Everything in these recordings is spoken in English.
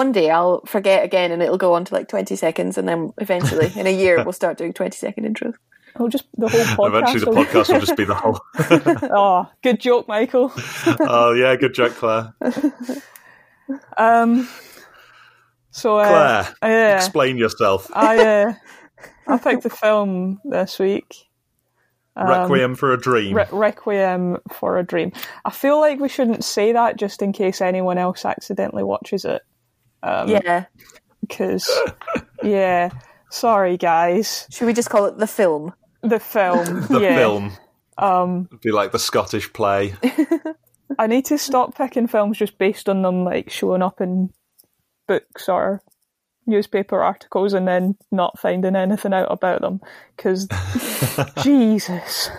one day I'll forget again and it'll go on to like 20 seconds and then eventually in a year we'll start doing 20 second intros. Oh, just the whole podcast. Eventually, the will- podcast will just be the whole. oh, good joke, Michael. oh yeah, good joke, Claire. Um, so uh, Claire, yeah, explain yourself. I uh, I picked the film this week. Um, Requiem for a Dream. Re- Requiem for a Dream. I feel like we shouldn't say that just in case anyone else accidentally watches it. Um, yeah. Because, yeah, sorry guys. Should we just call it the film? The film. the yeah. film. Um, It'd be like the Scottish play. I need to stop picking films just based on them like showing up in books or newspaper articles and then not finding anything out about them because Jesus.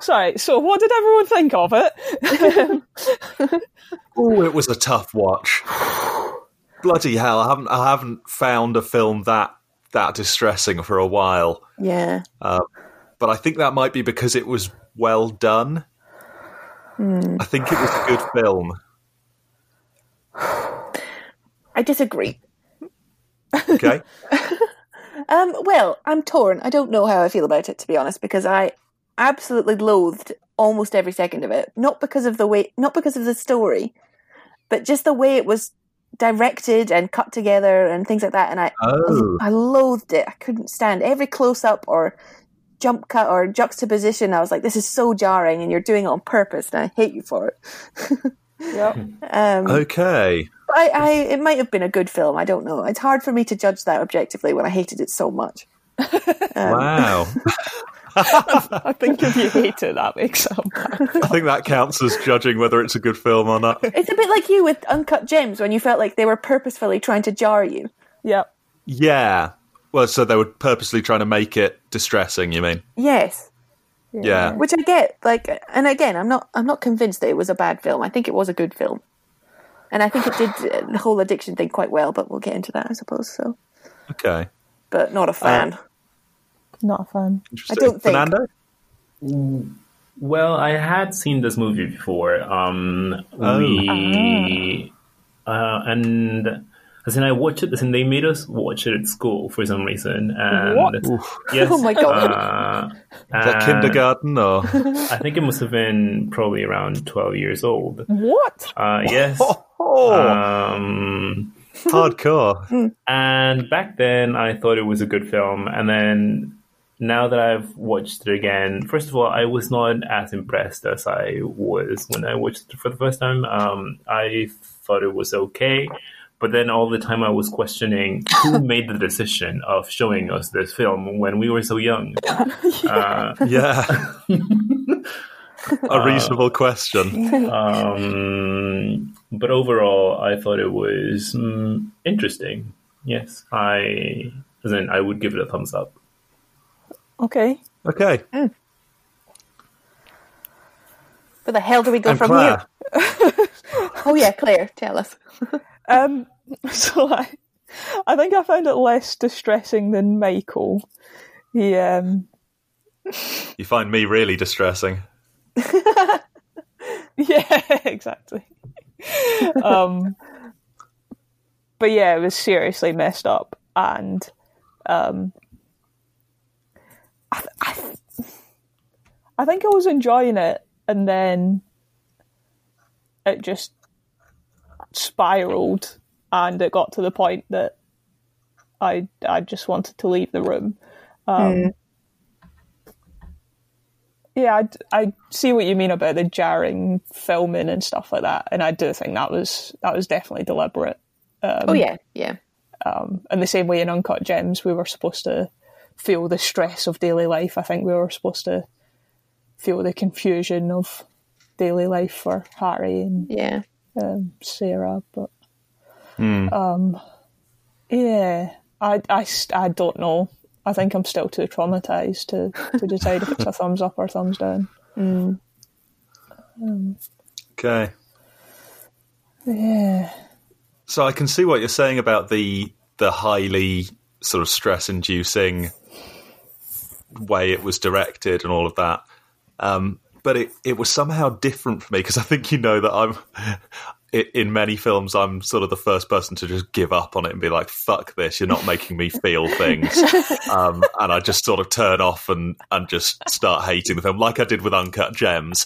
Sorry. So, what did everyone think of it? Oh, it was a tough watch. Bloody hell! I haven't I haven't found a film that that distressing for a while. Yeah. Uh, but I think that might be because it was well done. I think it was a good film. I disagree. Okay. Um, well, I'm torn. I don't know how I feel about it to be honest, because I absolutely loathed almost every second of it. Not because of the way, not because of the story, but just the way it was directed and cut together and things like that. And I, Oh. I loathed it. I couldn't stand every close up or jump cut or juxtaposition. I was like, this is so jarring, and you're doing it on purpose, and I hate you for it. yep. Um, Okay. I, I, it might have been a good film. I don't know. It's hard for me to judge that objectively when I hated it so much. Wow. I think if you hate it, that makes it bad. I think that counts as judging whether it's a good film or not. It's a bit like you with Uncut Gems when you felt like they were purposefully trying to jar you. Yep. Yeah. Well, so they were purposely trying to make it distressing. You mean? Yes, Yeah. which I get. Like, and again, I'm not. I'm not convinced that it was a bad film. I think it was a good film, and I think it did uh, the whole addiction thing quite well. But we'll get into that, I suppose. So, Okay. but not a fan. Not a fan. Interesting. don't think- Fernando. Well, I had seen this movie before. Um, Oh. we uh, and as in I watched it. As in they made us watch it at school for some reason. And What? Yes, Oh my God. Uh, Is that kindergarten or? I think it must have been probably around twelve years old. What? Uh, yes. Oh, Um, hardcore. and back then, I thought it was a good film. And then now that I've watched it again, first of all, I was not as impressed as I was when I watched it for the first time. Um, I thought it was okay. But then all the time I was questioning who made the decision of showing us this film when we were so young. Uh, Yeah. a reasonable question. um, but overall, I thought it was mm, interesting. Yes, I, as in, I would give it a thumbs up. Okay. Okay. Where the hell do we go And from Claire. here? Oh yeah, Claire, tell us. Um, so I, I think I found it less distressing than Michael. He, um, You find me really distressing. yeah, exactly. um, but yeah, it was seriously messed up, and um, I, I, I think I was enjoying it, and then it just spiraled, and it got to the point that I I just wanted to leave the room. Um, Yeah, I, I see what you mean about the jarring filming and stuff like that, and I do think that was that was definitely deliberate. Oh yeah, yeah. Um, in the same way in Uncut Gems, we were supposed to feel the stress of daily life. I think we were supposed to feel the confusion of daily life for Harry and Yeah. Um, Sarah, but um, yeah, I, I, I don't know. I think I'm still too traumatized to, to decide if it's a thumbs up or thumbs down. Okay. Yeah, So I can see what you're saying about the the highly sort of stress inducing way it was directed and all of that. Um, but it, it was somehow different for me because I think you know that I'm in many films, I'm sort of the first person to just give up on it and be like, "Fuck this! You're not making me feel things," um, and I just sort of turn off and and just start hating the film, like I did with Uncut Gems.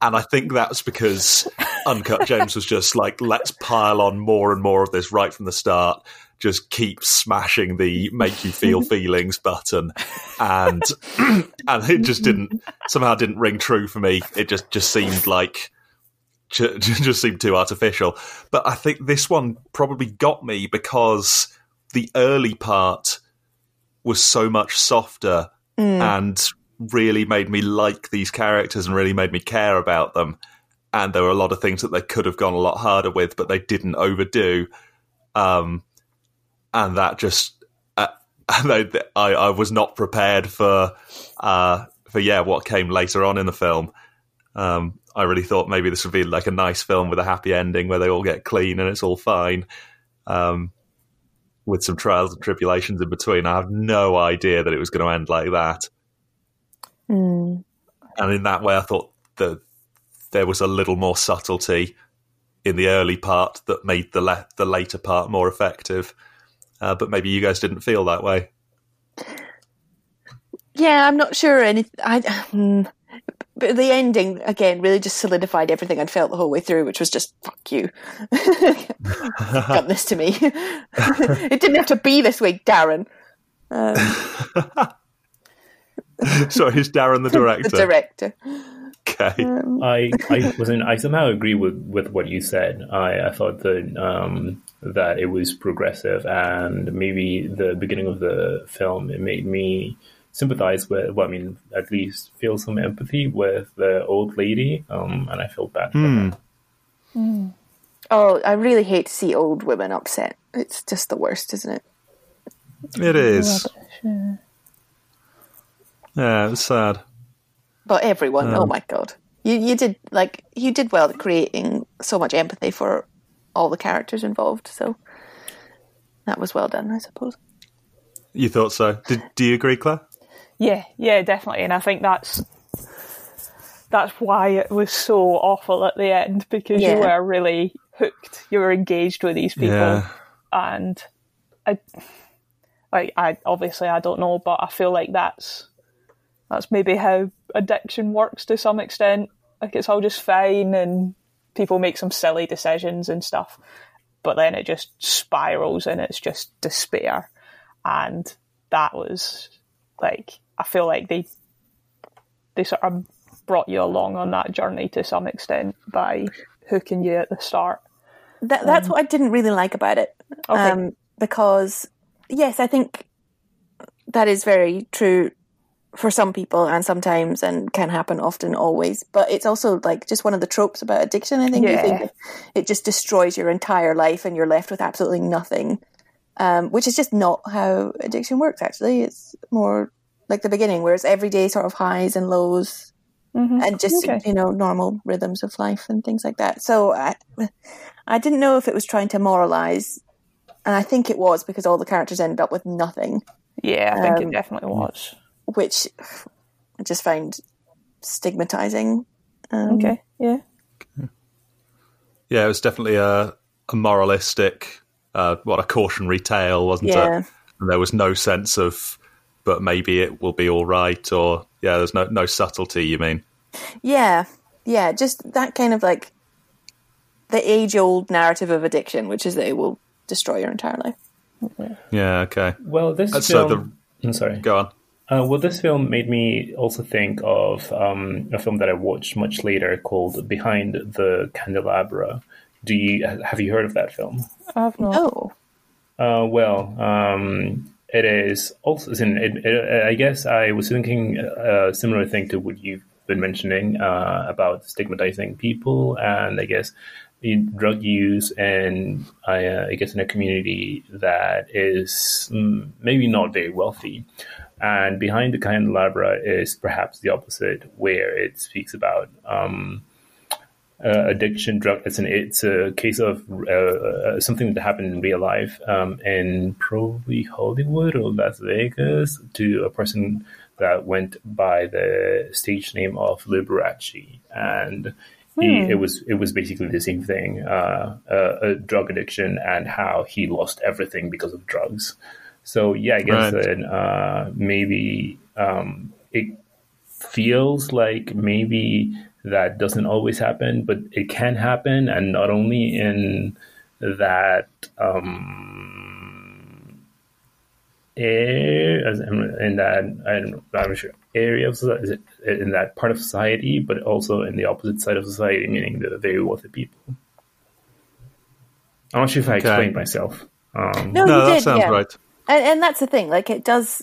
And I think that's because Uncut Gems was just like, let's pile on more and more of this right from the start. Just keep smashing the make you feel feelings button, and and it just didn't somehow didn't ring true for me. It just just seemed like just seemed too artificial. But I think this one probably got me because the early part was so much softer and really made me like these characters and really made me care about them. And there were a lot of things that they could have gone a lot harder with, but they didn't overdo. Um, and that just, uh, and they, I, I was not prepared for, uh, for yeah, what came later on in the film. Um, I really thought maybe this would be like a nice film with a happy ending where they all get clean and it's all fine, um, with some trials and tribulations in between. I have no idea that it was going to end like that. Mm. And in that way, I thought that there was a little more subtlety in the early part that made the le- the later part more effective. Uh, but maybe you guys didn't feel that way. Yeah, I'm not sure. Any, I, mm, but the ending again really just solidified everything I'd felt the whole way through, which was just "fuck you." Done this to me. it didn't have to be this way, Darren. Um, Sorry, is Darren the the director? director. okay. I I wasn't. I somehow agree with, with what you said. I, I thought that um, that it was progressive, and maybe the beginning of the film it made me sympathize with. Well, I mean, at least feel some empathy with the old lady, um, and I felt bad for Hmm. her. Oh, I really hate to see old women upset. It's just the worst, isn't it? It is. Yeah, it's sad. But everyone, Um, oh my god, you you did like you did well at creating so much empathy for all the characters involved. So that was well done, I suppose. You thought so? Did, do you agree, Claire? Yeah, yeah, definitely, and I think that's that's why it was so awful at the end because Yeah. you were really hooked. You were engaged with these people, Yeah. and I, like, I obviously I don't know, but I feel like that's that's maybe how addiction works to some extent. Like it's all just fine, and people make some silly decisions and stuff, but then it just spirals and it's just despair, and that was like I feel like they they sort of brought you along on that journey to some extent by hooking you at the start. That, that's what I didn't really like about it. Okay. Um, because, yes, I think that is very true for some people and sometimes and can happen often, always. But it's also like just one of the tropes about addiction. I think you think it just destroys your entire life and you're left with absolutely nothing, um, which is just not how addiction works, actually. It's more like the beginning, where it's everyday sort of highs and lows and just Okay. you know normal rhythms of life and things like that. So I, I didn't know if it was trying to moralize, and I think it was because all the characters ended up with nothing, Yeah, I think Um, it definitely was. Which I just find stigmatizing. Um, Okay, yeah. Yeah, it was definitely a, a moralistic, uh, what a cautionary tale, wasn't Yeah. it? And there was no sense of, but maybe it will be all right, or yeah, there's no no subtlety. You mean? Yeah, yeah, just that kind of like the age-old narrative of addiction, which is that it will destroy your entire life. Yeah. Okay. Well, this Uh, so film. I'm sorry. Go on. Uh, well, this film made me also think of um, a film that I watched much later called Behind the Candelabra. Do you have you heard of that film? I've not. Oh, Uh, well, um, it is also. in, it, it, I guess I was thinking a similar thing to what you've been mentioning uh, about stigmatizing people, and I guess drug use, and I, uh, I guess in a community that is mm, maybe not very wealthy. And behind the candelabra is perhaps the opposite, where it speaks about. Um, uh, addiction drug it's an it's a case of uh, uh, something that happened in real life um, in probably Hollywood or Las Vegas to a person that went by the stage name of Liberace and he, it was it was basically the same thing, uh, uh, a drug addiction and how he lost everything because of drugs. So yeah, I guess Right. that uh, maybe um, it feels like maybe that doesn't always happen, but it can happen, and not only in that um, area, in in that I don't know, I'm not sure area of society, in that part of society, but also in the opposite side of society, meaning the very wealthy people. I'm not sure if I Okay. explained myself. Um, No, no, you that did, sounds yeah. right. And, and that's the thing. Like it does.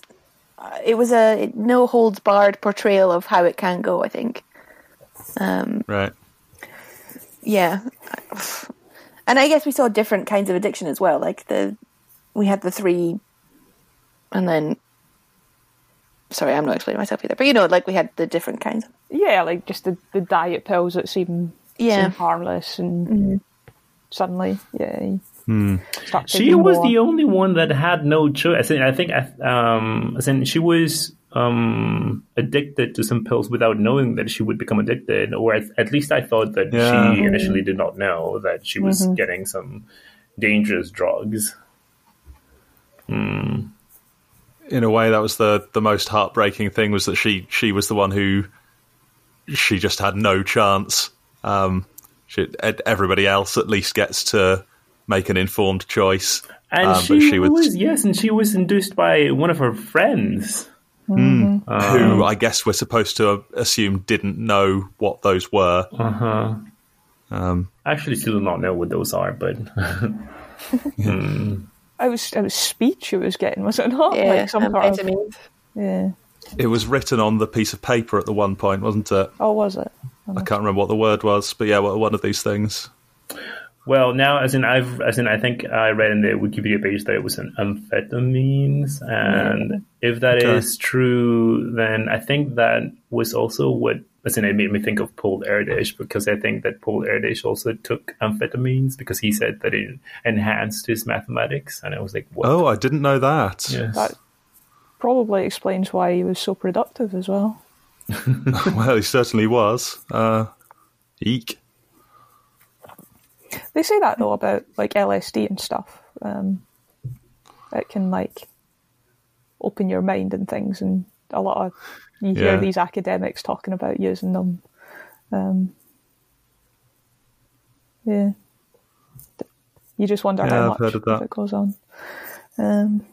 Uh, it was a no holds barred portrayal of how it can go. I think. Right. Yeah. And I guess we saw different kinds of addiction as well. Like the we had the three, and then. Sorry, I'm not explaining myself either. But you know, like we had the different kinds. Yeah, like just the, the diet pills that seem, Yeah. seem harmless, and suddenly, yeah, you start she was more. the only one that had no choice. I think, I think, um, as she was um, addicted to some pills without knowing that she would become addicted, or at, at least I thought that Yeah. she initially did not know that she was getting some dangerous drugs. in a way that was the the most heartbreaking thing was that she she was the one who she just had no chance um she, everybody else at least gets to make an informed choice And um, she, she was, was yes, and she was induced by one of her friends. who i guess we're supposed to assume didn't know what those were Uh huh. um actually still do not know what those are, but It was it was speech it was getting, was it not? Yeah, like some part of, yeah. it was written on the piece of paper at the one point wasn't it Oh, was it? i can't remember what the word was but yeah well, one of these things Well, now as in I've as in I think I read in the Wikipedia page that it was an amphetamines, and if that is Okay. true, then I think that was also what as in it made me think of Paul Erdős because I think that Paul Erdős also took amphetamines because he said that it enhanced his mathematics, and I was like, what? oh i didn't know that yes. That probably explains why he was so productive as well. well he certainly was uh eek They say that though about like LSD and stuff. Um, it can like open your mind and things, and a lot of you hear Yeah. these academics talking about using them. Um, yeah, you just wonder Yeah, how I've much that. it goes on. Um,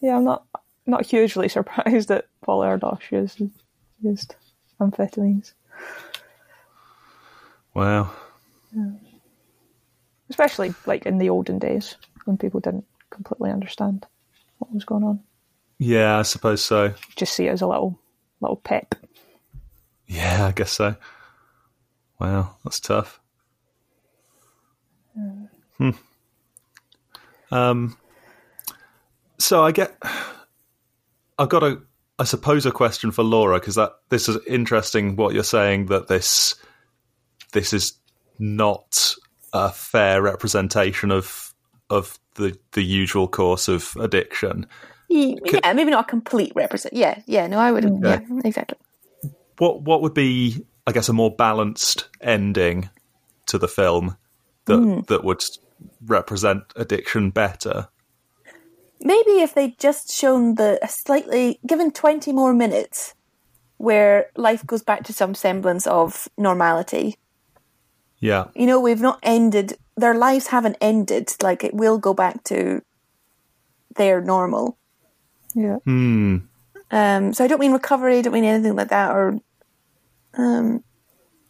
yeah, I'm not not hugely surprised that Paul Erdos used used amphetamines. wow especially like in the olden days when people didn't completely understand what was going on. yeah i suppose so Just see it as a little little pep. Yeah, I guess so. Wow, that's tough. Hmm. Um. So I get. I've got a, I suppose, a question for Laura because that this is interesting. What you're saying that this, this is not a fair representation of of the the usual course of addiction. Ye- Yeah, maybe not a complete represent. Yeah, yeah. No, I would. Mm. Yeah, exactly. what what would be I guess a more balanced ending to the film that hmm. that would represent addiction better. Maybe if they'd just shown the a slightly given twenty more minutes where life goes back to some semblance of normality. Yeah. You know, we've not ended their lives haven't ended. Like it will go back to their normal. Yeah. Hmm. Um, so I don't mean recovery, I don't mean anything like that, or, um,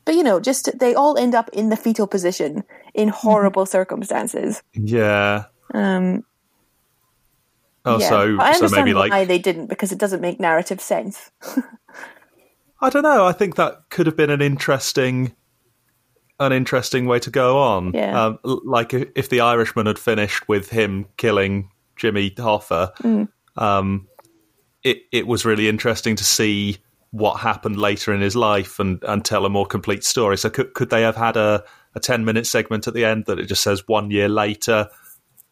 but you know, just they all end up in the fetal position in horrible circumstances. Yeah. Um, Oh, yeah. so But I so understand maybe why like they didn't because it doesn't make narrative sense. I don't know. I think that could have been an interesting, an interesting way to go on. Yeah. Um, like if, if the Irishman had finished with him killing Jimmy Hoffa, Mm. um, it it was really interesting to see what happened later in his life and, and tell a more complete story. So could could they have had a a ten minute segment at the end that it just says one year later,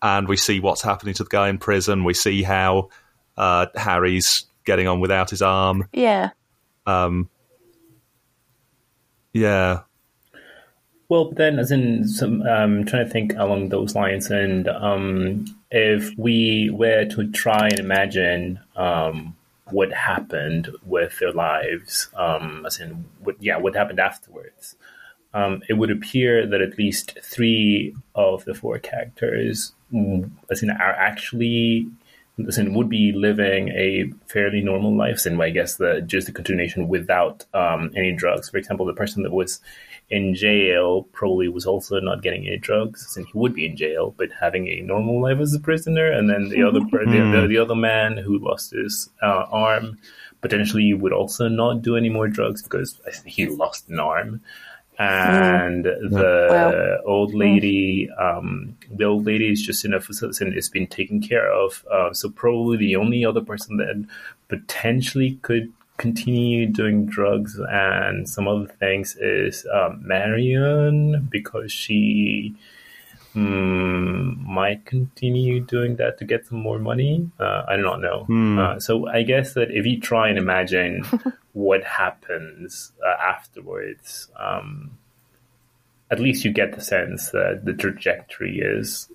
and we see what's happening to the guy in prison. We see how uh, Harry's getting on without his arm. Yeah, Um, yeah, Well, then, as in, some, um, trying to think along those lines, and um, if we were to try and imagine um, what happened with their lives, um, as in, what, yeah, what happened afterwards, um, it would appear that at least three of the four characters, as in, are actually and would be living a fairly normal life. And I guess the just the continuation without um, any drugs. For example, the person that was in jail probably was also not getting any drugs, and he would be in jail, but having a normal life as a prisoner. And then the other the, the, the, other man who lost his uh, arm potentially would also not do any more drugs because he lost an arm. And the well, old lady, um, the old lady is just in a facility and it's been taken care of. Uh, so probably the only other person that potentially could continue doing drugs and some other things is um, Marion because she mm, might continue doing that to get some more money. Uh, I do not know. Hmm. Uh, so I guess that if you try and imagine what happens uh, afterwards, um, at least you get the sense that the trajectory is,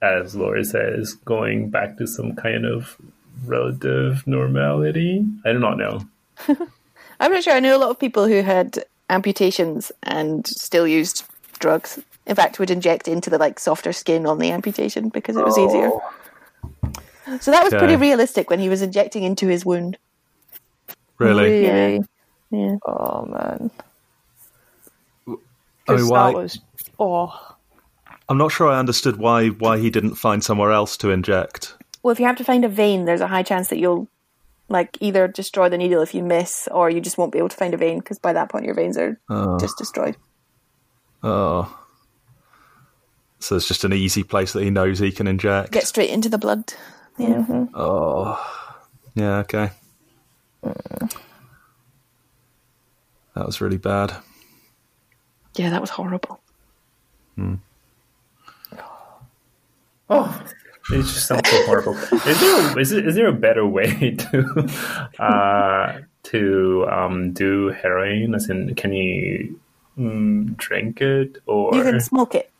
as Laura says, going back to some kind of relative normality. I do not know. I'm not sure. I know a lot of people who had amputations and still used drugs in fact, would inject into the like softer skin on the amputation because it was oh. easier. So that was pretty realistic when he was injecting into his wound. Really? Yeah. yeah. Oh man. I mean, why? Was, oh. I'm not sure I understood why why he didn't find somewhere else to inject. Well, if you have to find a vein, there's a high chance that you'll like either destroy the needle if you miss, or you just won't be able to find a vein because by that point your veins are oh. just destroyed. Oh. So it's just an easy place that he knows he can inject. Get straight into the blood. Yeah. Mm-hmm. Oh, yeah. Okay. Mm. That was really bad. Yeah, that was horrible. Hmm. Oh, it just sounds so horrible. Is there a, is, it, is there a better way to uh, to um, do heroin? As in, can you mm, drink it or you can smoke it?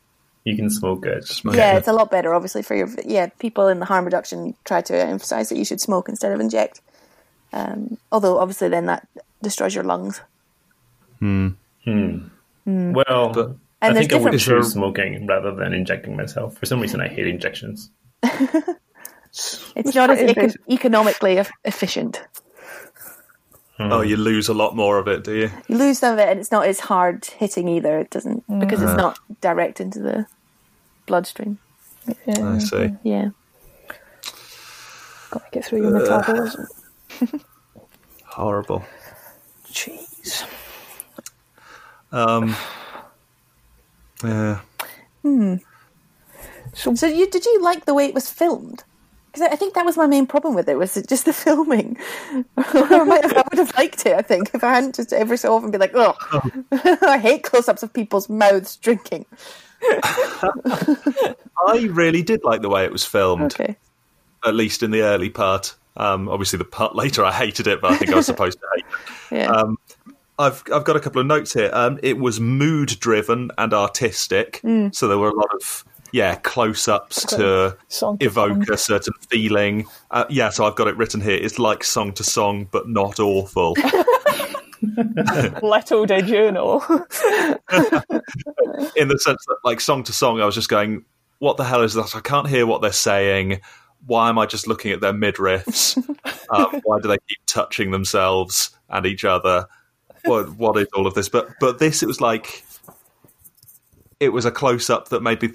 you can smoke it. Smoke yeah, it. it's a lot better, obviously, for your yeah. People in the harm reduction try to emphasize that you should smoke instead of inject. Um, although, obviously, then that destroys your lungs. Hmm. Hmm. hmm. Well, but, I think I would choose smoking rather than injecting myself. For some reason, I hate injections. it's not as eco- economically efficient. Oh, you lose a lot more of it, do you? You lose some of it, and it's not as hard hitting either. It doesn't because it's not direct into the bloodstream. Yeah. I see. Yeah. Got to get through your metabolism. Horrible. Jeez. Um. Yeah. Hmm. So, so you did you like the way it was filmed? because I think that was my main problem with it was just the filming. I, might have, I would have liked it. I think if I hadn't just every so often be like, oh, I hate close-ups of people's mouths drinking. I really did like the way it was filmed. Okay. At least in the early part. Um, obviously, the part later I hated it, but I think I was supposed to hate it. Yeah. Um, I've I've got a couple of notes here. Um, it was mood driven and artistic, mm. so there were a lot of yeah, close ups to song evoke song. a certain feeling. Uh, yeah, so I've got it written here. It's like song to song, but not awful. Little did you know. In the sense that, like, song to song, I was just going, what the hell is that? I can't hear what they're saying. Why am I just looking at their midriffs? uh, why do they keep touching themselves and each other? What, what is all of this? But but this, it was like it was a close up that made me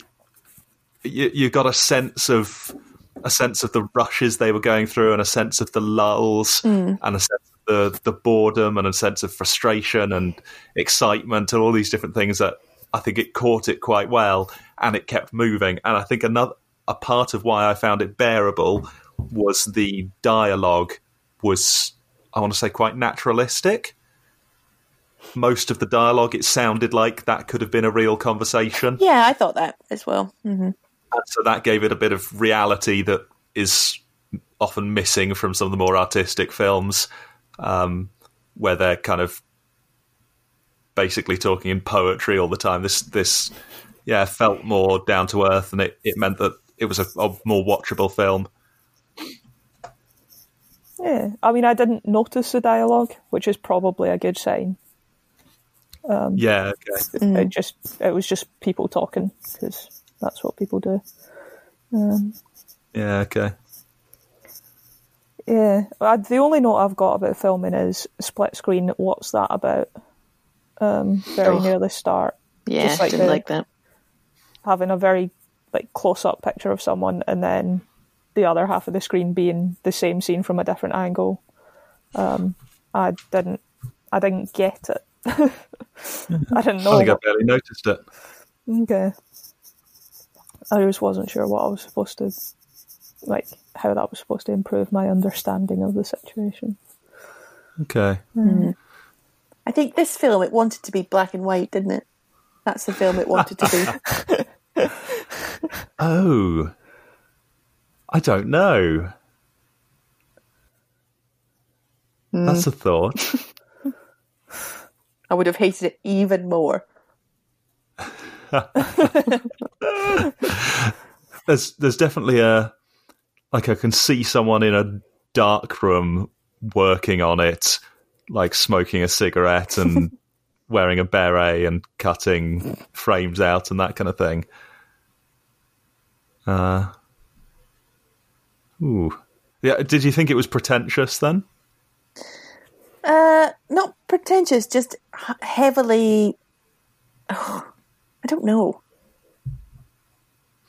you, you got a sense of a sense of the rushes they were going through, and a sense of the lulls, mm. and a sense of the the boredom, and a sense of frustration and excitement, and all these different things that I think it caught it quite well, and it kept moving. And I think another a part of why I found it bearable was the dialogue was I want to say quite naturalistic. Most of the dialogue, it sounded like that could have been a real conversation. Yeah, I thought that as well. Mm-hmm. And so that gave it a bit of reality that is often missing from some of the more artistic films, um, where they're kind of basically talking in poetry all the time. This this yeah felt more down to earth, and it, it meant that it was a, a more watchable film. Yeah, I mean, I didn't notice the dialogue, which is probably a good sign. Yeah, okay. It just it was just people talking because that's what people do. Yeah, okay. Yeah, I, the only note I've got about filming is split screen. What's that about? Um, very Oh. near the start, Yeah, Just like didn't the- like that. having a very like close up picture of someone, and then the other half of the screen being the same scene from a different angle. Um, I didn't, I didn't get it. I didn't know. I think I barely noticed it. Okay. I just wasn't sure what I was supposed to, like, how that was supposed to improve my understanding of the situation. Okay. Mm. I think this film it wanted to be black and white, didn't it? That's the film it wanted to be. Oh, I don't know. That's a thought. I would have hated it even more. there's there's definitely a like I can see someone in a dark room working on it, like smoking a cigarette and wearing a beret and cutting frames out and that kind of thing. Uh, ooh, yeah. Did you think it was pretentious then? Uh, not pretentious, just heavily. I don't know.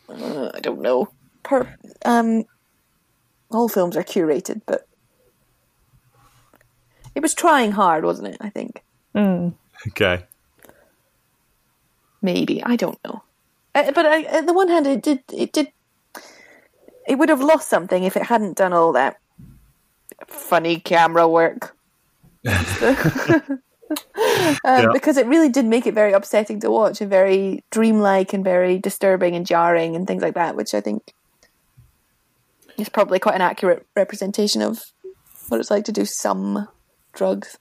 Uh, I don't know. Per, um, all films are curated, but it was trying hard, wasn't it? I think Okay. maybe I don't know. Uh, but I, on the one hand, it did. It did. It would have lost something if it hadn't done all that funny camera work. um, Because it really did make it very upsetting to watch and very dreamlike and very disturbing and jarring and things like that, which I think is probably quite an accurate representation of what it's like to do some drugs.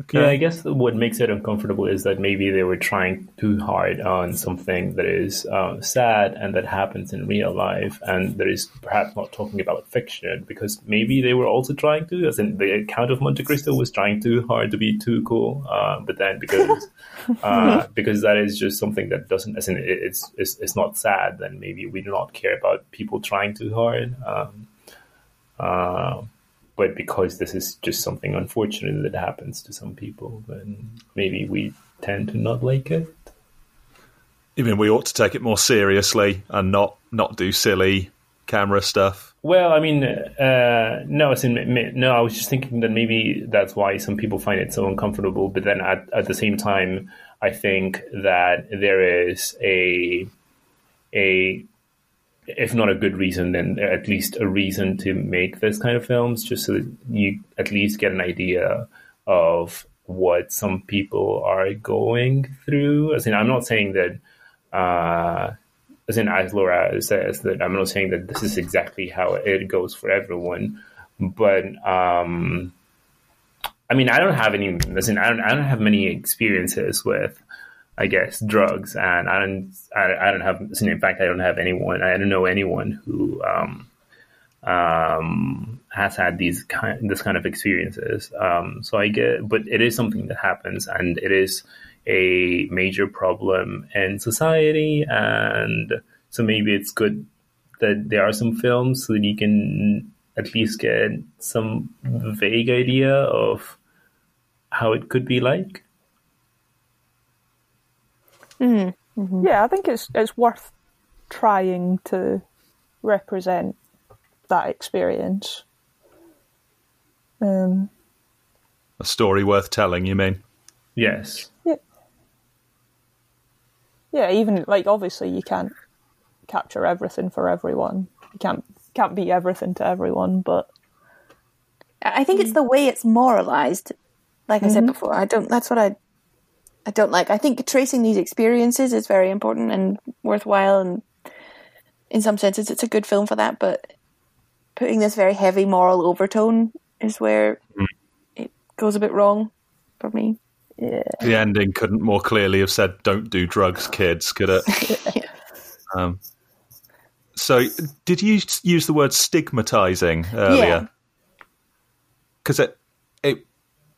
Okay. Yeah, I guess what makes it uncomfortable is that maybe they were trying too hard on something that is uh, sad and that happens in real life, and that is perhaps not talking about fiction because maybe they were also trying to, as in the Count of Monte Cristo was trying too hard to be too cool, uh, but then because uh, because that is just something that doesn't, as in it's, it's it's not sad, then maybe we do not care about people trying too hard. Um, uh, but because this is just something unfortunate that happens to some people, then maybe we tend to not like it. You mean we ought to take it more seriously and not not do silly camera stuff? Well, I mean, uh, no, it's in, no. I was just thinking that maybe that's why some people find it so uncomfortable. But then at, at the same time, I think that there is a a if not a good reason, then at least a reason to make this kind of films, just so that you at least get an idea of what some people are going through. As in, I'm not saying that. Uh, as in, as Laura says, that I'm not saying that this is exactly how it goes for everyone, but um, I mean, I don't have any. In, I don't, I don't have many experiences with, I guess, drugs, and I don't, I, I don't have. in, fact, I don't have anyone. I don't know anyone who um, um, has had these kind, this kind of experiences. Um, so I get, but it is something that happens, and it is a major problem in society, and so maybe it's good that there are some films so that you can at least get some vague idea of how it could be like. Mm-hmm. Mm-hmm. Yeah, I think it's it's worth trying to represent that experience. Um, A story worth telling, you mean? Yes. yeah, yeah, even like obviously you can't capture everything for everyone. You can't can't be everything to everyone, but I I think it's mm. the way it's moralized. Like I said mm-hmm. before, I don't. That's what I. I don't like. I think tracing these experiences is very important and worthwhile, and in some senses, it's a good film for that. But putting this very heavy moral overtone is where it goes a bit wrong for me. Yeah. The ending couldn't more clearly have said, "Don't do drugs, kids," could it? Um, so, did you use the word stigmatizing earlier? Yeah. Because it, it,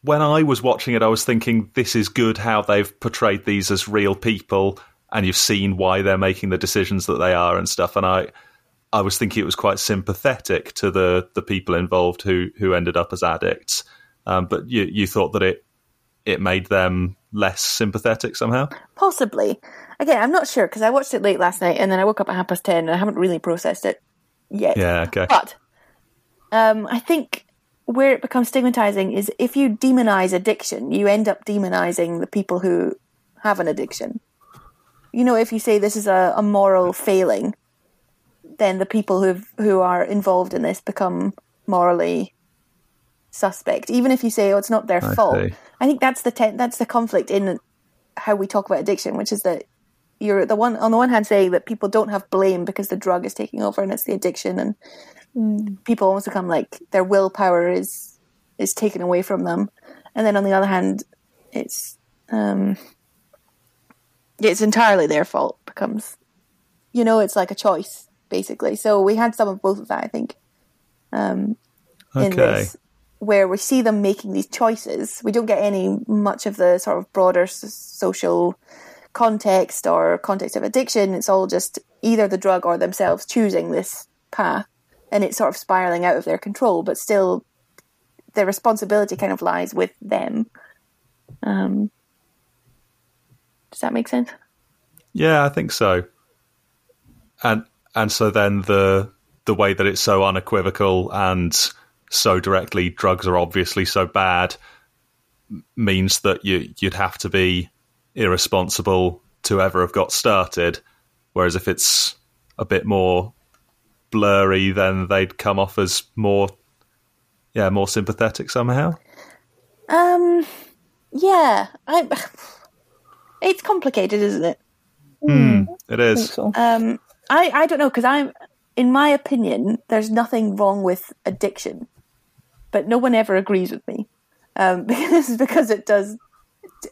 when I was watching it, I was thinking this is good how they've portrayed these as real people, and you've seen why they're making the decisions that they are and stuff. And I, I was thinking it was quite sympathetic to the the people involved who who ended up as addicts. Um, but you you thought that it it made them less sympathetic somehow. Possibly. Again, I'm not sure because I watched it late last night and then I woke up at half past ten and I haven't really processed it yet. Yeah. Okay. But um, I think where it becomes stigmatizing is if you demonize addiction, you end up demonizing the people who have an addiction. You know, if you say this is a, a moral failing, then the people who who are involved in this become morally suspect. Even if you say, "Oh, it's not their I fault," see. I think that's the te- that's the conflict in how we talk about addiction, which is that you're the one on the one hand saying that people don't have blame because the drug is taking over and it's the addiction, and people almost become like their willpower is is taken away from them, and then on the other hand, it's um, it's entirely their fault. Becomes, you know, it's like a choice basically. So we had some of both of that, I think, um, in this, where we see them making these choices. We don't get any much of the sort of broader s- social context or context of addiction. It's all just either the drug or themselves choosing this path, and it's sort of spiraling out of their control. But still, the responsibility kind of lies with them. Um, does that make sense? Yeah, I think so. And and so then the the way that it's so unequivocal and so directly drugs are obviously so bad means that you you'd have to be irresponsible to ever have got started whereas if it's a bit more blurry then they'd come off as more yeah more sympathetic somehow Um, yeah, I. It's complicated, isn't it? It is. I so. Um, I I don't know because I'm, in my opinion, there's nothing wrong with addiction, but no one ever agrees with me, um, because because it does.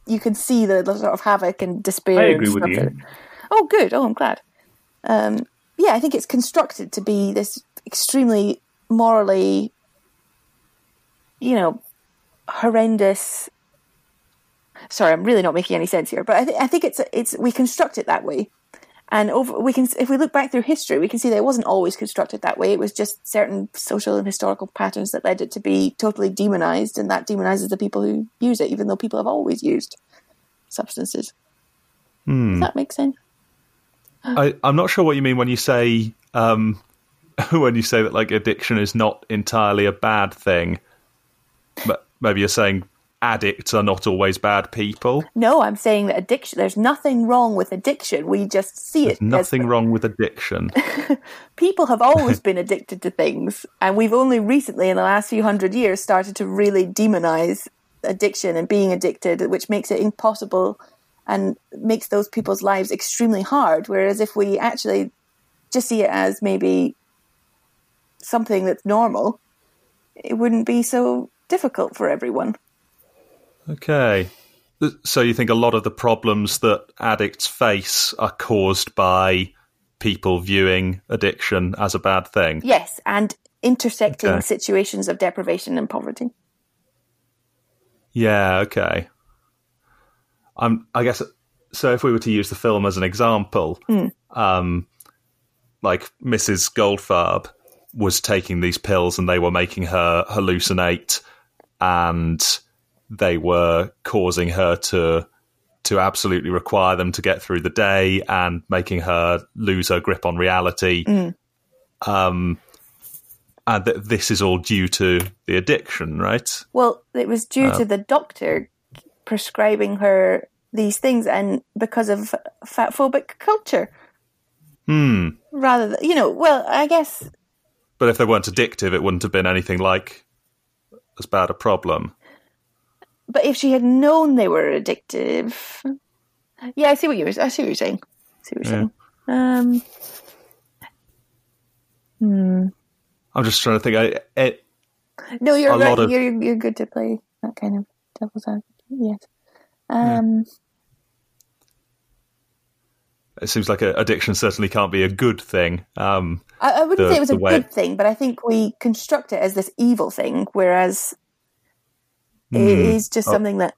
You can see the, the sort of havoc and despair. I and agree with you. that- Oh, good. Oh, I'm glad. Um, yeah, I think it's constructed to be this extremely morally, you know, horrendous. Sorry, I'm really not making any sense here, but I, th- I think it's it's we construct it that way, and over we can if we look back through history, we can see that it wasn't always constructed that way. It was just certain social and historical patterns that led it to be totally demonized, and that demonizes the people who use it, even though people have always used substances. Hmm. Does that make sense? I, I'm not sure what you mean when you say um, when you say that like addiction is not entirely a bad thing. But maybe you're saying addicts are not always bad people. No, I'm saying that addiction. There's nothing wrong with addiction. We just see it. as- Nothing wrong with addiction. people have always been addicted to things, and we've only recently, in the last few hundred years, started to really demonize addiction and being addicted, which makes it impossible and makes those people's lives extremely hard. Whereas if we actually just see it as maybe something that's normal, it wouldn't be so difficult for everyone. Okay. So you think a lot of the problems that addicts face are caused by people viewing addiction as a bad thing? Yes, and intersecting Okay. situations of deprivation and poverty. Yeah, okay. I'm I guess so if we were to use the film as an example, um like Mrs. Goldfarb was taking these pills and they were making her hallucinate and they were causing her to to absolutely require them to get through the day and making her lose her grip on reality. Um and th- this is all due to the addiction, right? Well, it was due to the doctor prescribing her these things, and because of fat phobic culture, Hmm. rather than you know. Well, I guess But if they weren't addictive, it wouldn't have been anything like as bad a problem. but if she had known they were addictive, yeah, I see what you were. I see what you're saying. I see what you're Yeah. saying. Um, I'm just trying to think. I, it, no, you're right. of- You're you're good to play that kind of devil's advocate. Yes. Um, It seems like a, addiction certainly can't be a good thing. Um, I, I wouldn't the- say it was a good thing, but I think we construct it as this evil thing, whereas it is just Oh. something that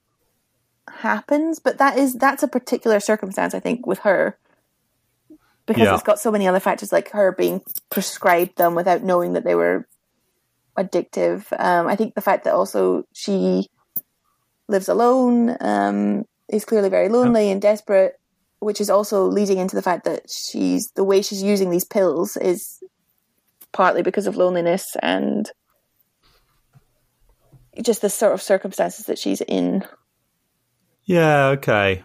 happens. But that is that's a particular circumstance, I think, with her because Yeah. it's got so many other factors, like her being prescribed them without knowing that they were addictive. Um, I think the fact that also she lives alone, um, is clearly very lonely and desperate, which is also leading into the fact that she's the way she's using these pills is partly because of loneliness and just the sort of circumstances that she's in. yeah, okay.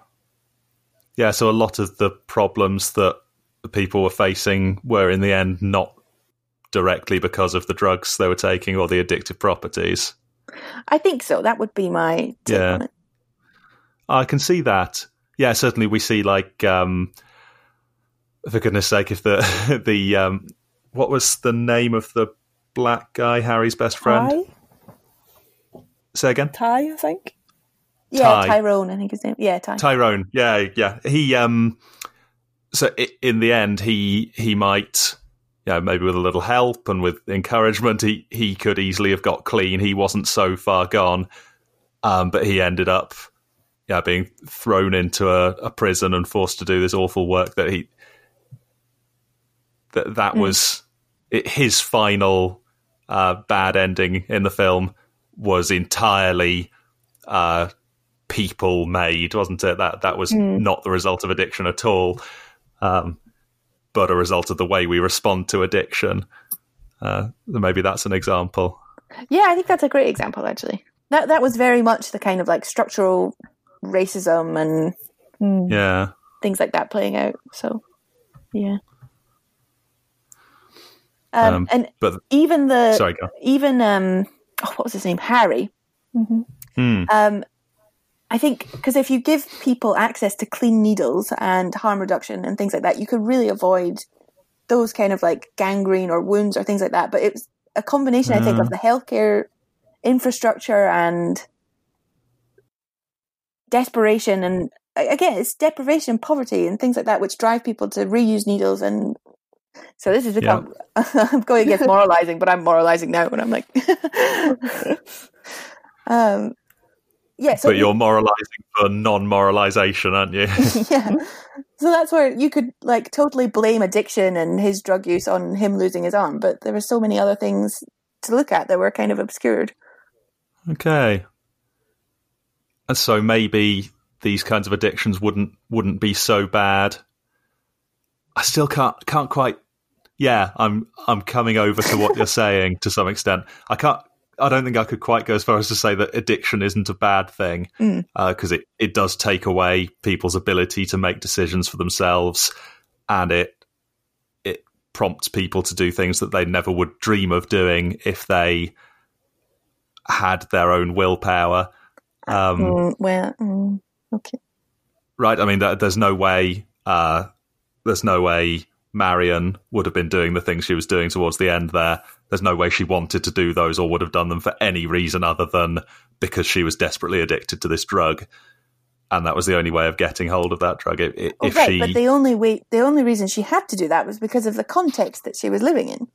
Yeah, so a lot of the problems that the people were facing were in the end not directly because of the drugs they were taking or the addictive properties. I think so. That would be my take Yeah. on it. I can see that. Yeah, certainly we see like um for goodness sake if the the um what was the name of the black guy, Harry's best friend? Ty? Say again? Ty, I think. Yeah, Ty. Tyrone, I think his name. Yeah, Ty. Tyrone. Yeah, yeah. He um so in the end he he might yeah, maybe with a little help and with encouragement he he could easily have got clean. He wasn't so far gone. Um but he ended up yeah, being thrown into a, a prison and forced to do this awful work that he that that was it, his final uh, bad ending in the film was entirely uh, people made, wasn't it? That that was not the result of addiction at all, um, but a result of the way we respond to addiction. Uh, maybe that's an example. Yeah, I think that's a great example actually. That that was very much the kind of like structural racism and Mm. Yeah, things like that playing out. So, yeah. Um, Um, and but even the sorry, go. even um, oh, what was his name? Harry. Hmm. Um, I think because if you give people access to clean needles and harm reduction and things like that, you could really avoid those kind of like gangrene or wounds or things like that. But it's a combination, I think, of the healthcare infrastructure and desperation and again, it's deprivation and poverty and things like that which drive people to reuse needles and so this has become I'm going against moralizing, but I'm moralizing now and I'm like um yeah, so but you're moralizing for non-moralization, aren't you? yeah. So that's where you could like totally blame addiction and his drug use on him losing his arm, but there were so many other things to look at that were kind of obscured. Okay. And so maybe these kinds of addictions wouldn't wouldn't be so bad. I still can't can't quite. Yeah, I'm I'm coming over to what you're saying to some extent. I can't. I don't think I could quite go as far as to say that addiction isn't a bad thing Mm. because it it does take away people's ability to make decisions for themselves, and it it prompts people to do things that they never would dream of doing if they had their own willpower. Um, Mm, well, mm, okay. right? I mean, there- there's no way, uh, there's no way Marion would have been doing the things she was doing towards the end there. There's no way she wanted to do those or would have done them for any reason other than because she was desperately addicted to this drug. And that was the only way of getting hold of that drug. If, Oh, right, she, but the only way, the only reason she had to do that was because of the context that she was living in.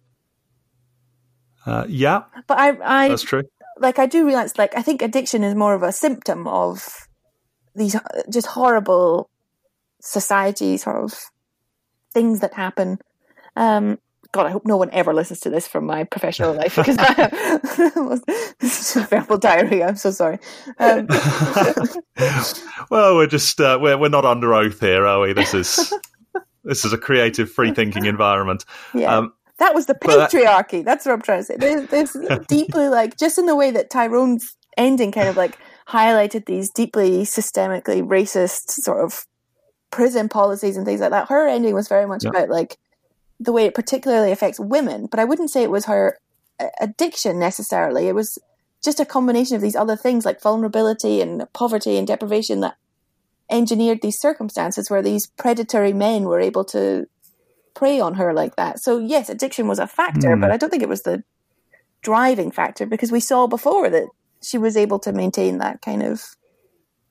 uh, yeah, But I, I that's true. like I do realize like I think addiction is more of a symptom of these just horrible society sort of things that happen. Um, God, I hope no one ever listens to this from my professional life because it's just verbal diarrhea. I'm so sorry. Um, well, we're just uh, we're we're not under oath here, are we? This is this is a creative, free thinking environment. yeah. Um, that was the but- patriarchy. That's what I'm trying to say. There's, there's deeply like just in the way that Tyrone's ending kind of like highlighted these deeply systemically racist sort of prison policies and things like that. Her ending was very much Yeah. about like the way it particularly affects women, but I wouldn't say it was her uh, addiction necessarily. It was just a combination of these other things like vulnerability and poverty and deprivation that engineered these circumstances where these predatory men were able to prey on her like that. So yes, addiction was a factor, Hmm. but I don't think it was the driving factor because we saw before that she was able to maintain that kind of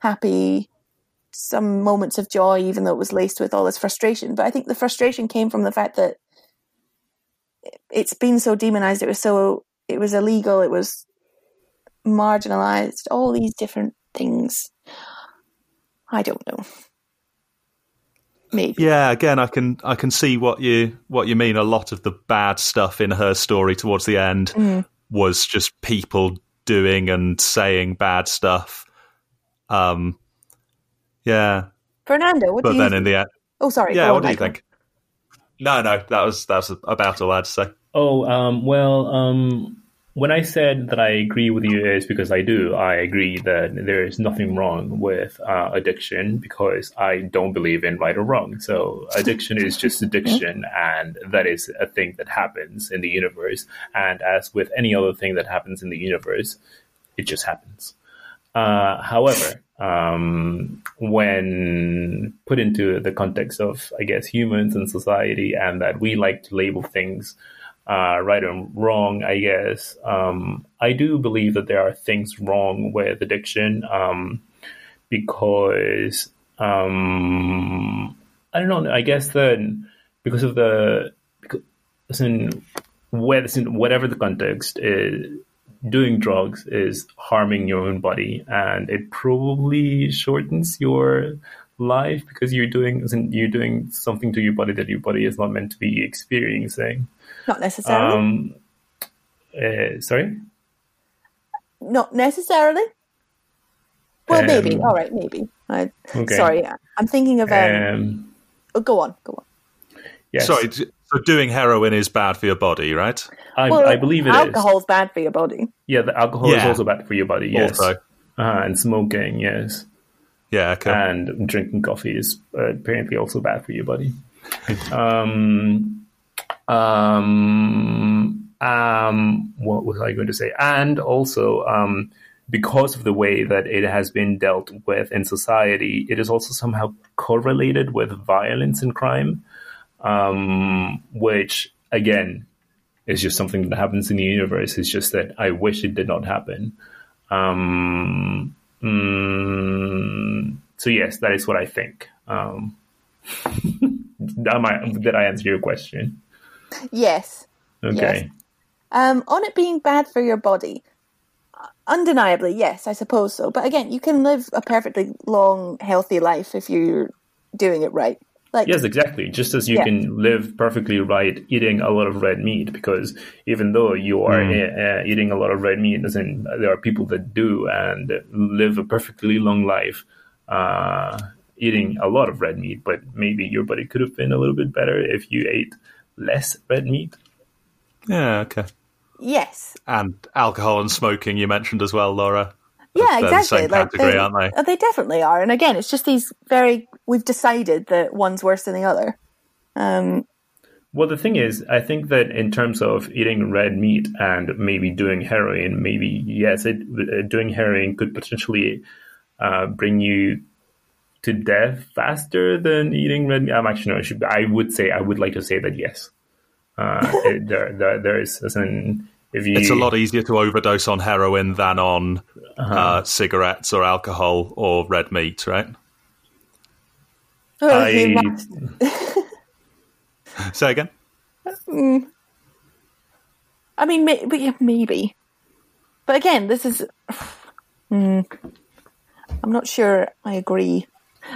happy some moments of joy, even though it was laced with all this frustration. But I think the frustration came from the fact that it's been so demonized. It was so it was illegal. It was marginalized. All these different things. I don't know. Maybe. Yeah, again, I can I can see what you what you mean. A lot of the bad stuff in her story towards the end Mm. was just people doing and saying bad stuff. Um, yeah, Fernando, what but do you? then in the end, oh, sorry. yeah, what on, do you think? No, no, that was that was about all I had to say. Oh, um, well, um, when I said that I agree with you is because I do. I agree that there is nothing wrong with uh, addiction because I don't believe in right or wrong. So addiction is just addiction, and that is a thing that happens in the universe. And as with any other thing that happens in the universe, it just happens. Uh, however, um, when put into the context of, I guess, humans and society, and that we like to label things uh, right and wrong, I guess, um, I do believe that there are things wrong with addiction um, because um, I don't know. I guess that because of the because in, whatever the context is, doing drugs is harming your own body, and it probably shortens your life because you're doing you're doing something to your body that your body is not meant to be experiencing. Not necessarily. Um, uh, sorry. Not necessarily. Well, maybe. Um, All right, maybe. I, Okay. Sorry, I'm thinking of. Um, Um, oh, go on, go on. yes. Sorry, d- so doing heroin is bad for your body, right? I, Well, I believe it is. alcohol's bad for your body. Yeah, the alcohol is also bad for your body. Yes. Also, Uh, and smoking, yes. yeah, okay. and drinking coffee is uh, apparently also bad for your body. um, um, um, what was I going to say? And also, um, because of the way that it has been dealt with in society, it is also somehow correlated with violence and crime, um, which again is just something that happens in the universe. It's just that I wish it did not happen. Um, mm, so yes, that is what I think. Um, I, did I answer your question? Yes. Okay. Um, on it being bad for your body, undeniably, yes, I suppose so. But again, you can live a perfectly long, healthy life if you're doing it right. Like, Yes, exactly. Just as you Yeah. can live perfectly right eating a lot of red meat, because even though you are uh, eating a lot of red meat, doesn't there are people that do and live a perfectly long life uh, eating a lot of red meat, but maybe your body could have been a little bit better if you ate less red meat. yeah, okay. yes, And alcohol and smoking you mentioned as well, Laura. Yeah, They're the exactly. same like category, aren't they? uh, They definitely are. And again, it's just these very. We've decided that one's worse than the other. Um, Well, the thing is, I think that in terms of eating red meat and maybe doing heroin, maybe yes, it, uh, doing heroin could potentially uh, bring you to death faster than eating red meat. I'm actually not sure. I would say I would like to say that yes. Uh, it, there, there, there is as in if you It's a lot easier to overdose on heroin than on uh, cigarettes or alcohol or red meat, right? oh, okay, I. Say again. I mean, may, but yeah, maybe. But again, this is. Hmm. I'm not sure I agree.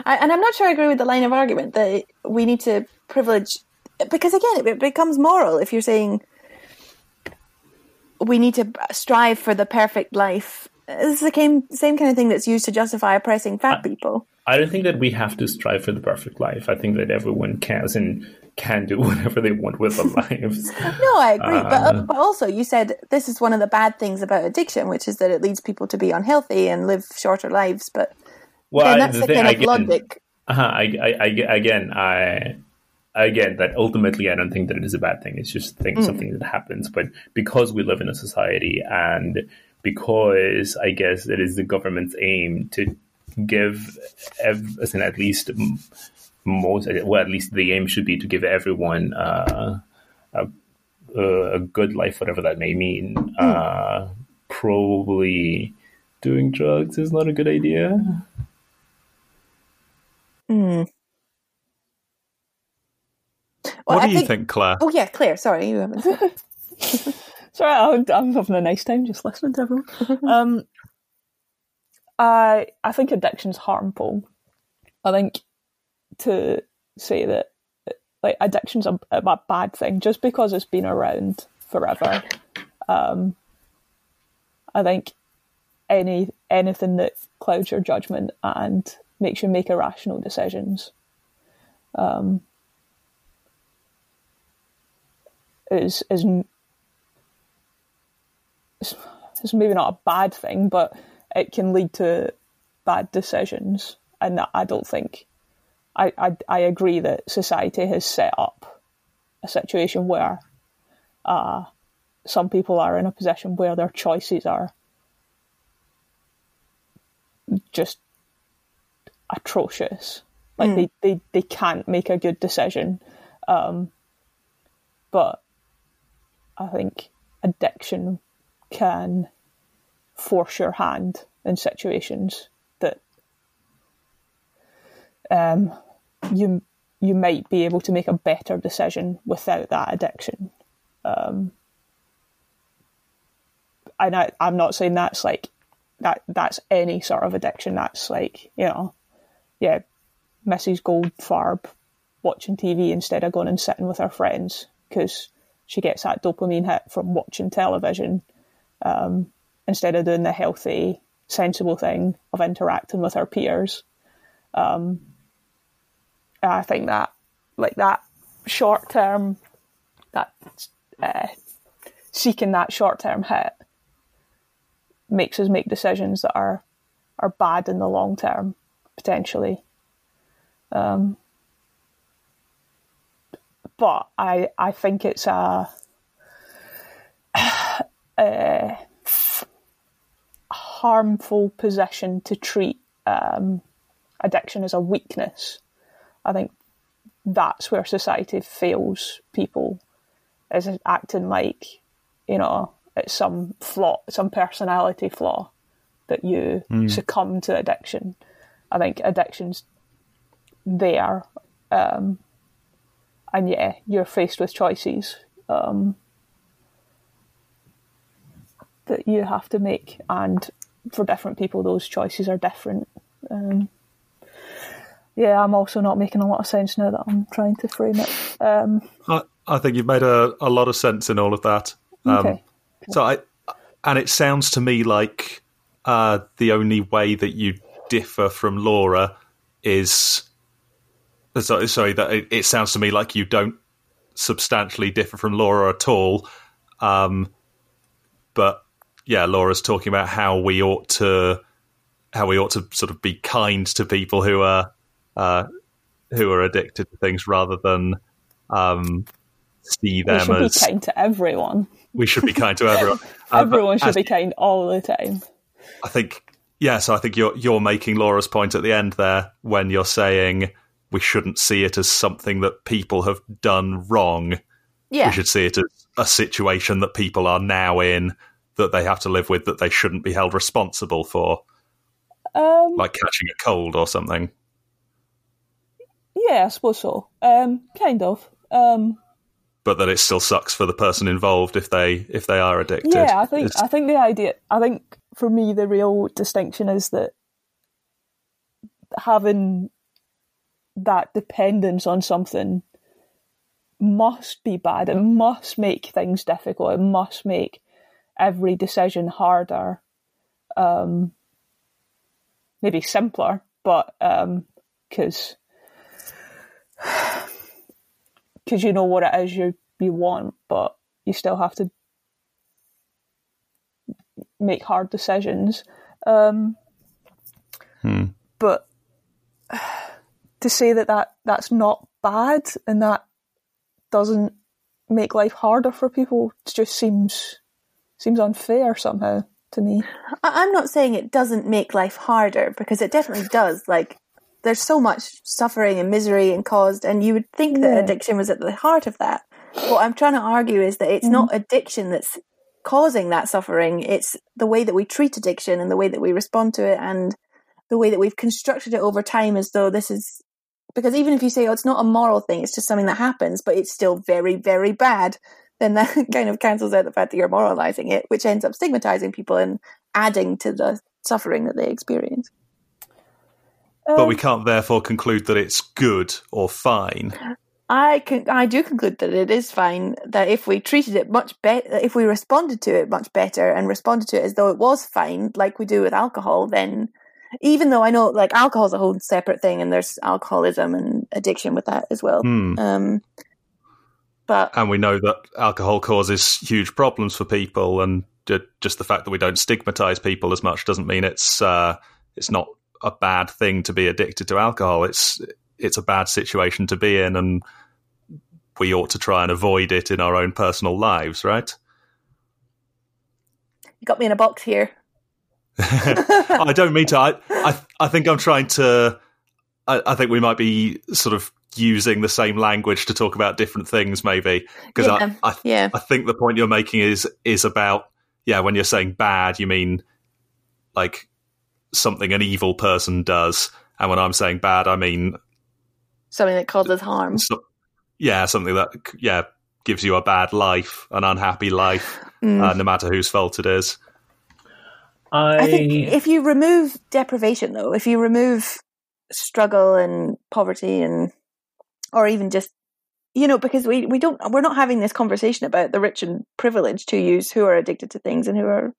I, and I'm not sure I agree with the line of argument that we need to privilege. Because again, it, it becomes moral if you're saying we need to strive for the perfect life. This is the same, same kind of thing that's used to justify oppressing fat people. I don't think that we have to strive for the perfect life. I think that everyone can and can do whatever they want with their lives. No, I agree. but, uh, but also, you said this is one of the bad things about addiction, which is that it leads people to be unhealthy and live shorter lives. But Well, that's the the thing- kind of again- logic. Uh-huh, I, I, I, again, I, again, that ultimately, I don't think that it is a bad thing. It's just think, something that happens. But because we live in a society, and because I guess it is the government's aim to give, ev- as in at least m- most, well, at least the aim should be to give everyone uh, a, a good life, whatever that may mean. Uh, probably doing drugs is not a good idea. Mm. What do you think, Claire? Oh yeah, Claire. Sorry, you haven't. Sorry, I'm, I'm having a nice time just listening to everyone. um, I I think addiction's harmful. I think to say that like addiction's a, a bad thing just because it's been around forever. Um, I think any anything that clouds your judgment and makes you make irrational decisions um, is is is maybe not a bad thing, but it can lead to bad decisions, and I don't think I, I, I agree that society has set up a situation where uh, some people are in a position where their choices are just atrocious. Like mm. they, they, they can't make a good decision. Um, but I think addiction can force your hand in situations that um, you you might be able to make a better decision without that addiction. Um, and I, I'm not saying that's like that. That's any sort of addiction. That's like you know, yeah, Mrs. Goldfarb watching TV instead of going and sitting with her friends because she gets that dopamine hit from watching television um, instead of doing the healthy, sensible thing of interacting with her peers. Um, I think that like that short term, that uh, seeking that short term hit makes us make decisions that are are bad in the long term potentially. Um, but I I think it's a, a harmful position to treat um, addiction as a weakness I think that's where society fails people is acting like you know it's some flaw, some personality flaw that you mm. succumb to addiction. I think addiction's there, um, and yeah, you're faced with choices um, that you have to make, and for different people, those choices are different. Um, yeah, I'm also not making a lot of sense now that I'm trying to frame it. Um, I, I, think you've made a, a lot of sense in all of that. Um, okay. So I, and it sounds to me like uh, the only way that you differ from Laura is sorry, sorry that it, it, sounds to me like you don't substantially differ from Laura at all. Um, but yeah, Laura's talking about how we ought to how we ought to sort of be kind to people who are uh, who are addicted to things rather than um, see them we should as be kind to everyone. We should be kind to everyone. Uh, everyone should be kind all the time. I think yeah. So I think you're you're making Laura's point at the end there when you're saying we shouldn't see it as something that people have done wrong. Yeah. We should see it as a situation that people are now in that they have to live with that they shouldn't be held responsible for. Um, like catching a cold or something. Yeah, I suppose so. Um, kind of. Um, but that it still sucks for the person involved if they if they are addicted. Yeah, I think it's... I think the idea. I think for me the real distinction is that having that dependence on something must be bad. It must make things difficult. It must make every decision harder. Um, maybe simpler, but because um, because you know what it is you you want, but you still have to make hard decisions. Um, hmm. But to say that, that that's not bad and that doesn't make life harder for people just seems seems unfair somehow to me. I'm not saying it doesn't make life harder because it definitely does. Like there's so much suffering and misery and caused, and you would think that addiction was at the heart of that. What I'm trying to argue is that it's mm-hmm. not addiction that's causing that suffering. It's the way that we treat addiction and the way that we respond to it and the way that we've constructed it over time as though this is Because even if you say, oh, it's not a moral thing, it's just something that happens, but it's still very, very bad, then that kind of cancels out the fact that you're moralizing it, which ends up stigmatizing people and adding to the suffering that they experience. but we um, can't therefore conclude that it's good or fine. I can, I do conclude that it is fine that if we treated it much better, if we responded to it much better and responded to it as though it was fine, like we do with alcohol, then even though I know like alcohol is a whole separate thing and there's alcoholism and addiction with that as well. Hmm. Um, but And we know that alcohol causes huge problems for people, and just the fact that we don't stigmatize people as much doesn't mean it's uh, it's not a bad thing to be addicted to alcohol. It's it's a bad situation to be in, and we ought to try and avoid it in our own personal lives, right? you got me in a box here. I don't mean to. I, I, I think I'm trying to. I, I think we might be sort of using the same language to talk about different things, maybe because Yeah, I, I, yeah. I think the point you're making is is about yeah. When you're saying bad, you mean like something an evil person does, and when I'm saying bad, I mean Something that causes harm. so, yeah, something that yeah gives you a bad life, an unhappy life, Mm. uh, no matter whose fault it is. I, I think if you remove deprivation, though, if you remove struggle and poverty and, or even just, you know, because we, we don't, we're not having this conversation about the rich and privileged who use, who are addicted to things and who are,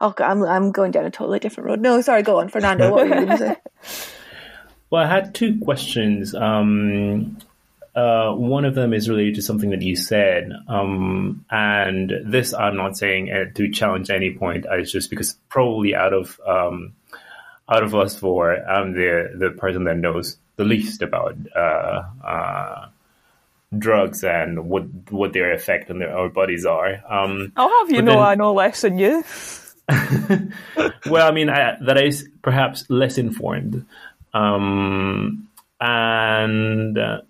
oh, God, I'm, I'm going down a totally different road. No, sorry, go on, Fernando. What were you going to say? Well, I had two questions. Um, uh, one of them is related to something that you said, um, and this I'm not saying uh, to challenge any point. It's just because probably out of um, out of us four, I'm the the person that knows the least about uh, uh, drugs and what what their effect on their, our bodies are. Um, I'll have you know then- I know less than you. well, I mean, I, that is perhaps less informed. Um, and uh,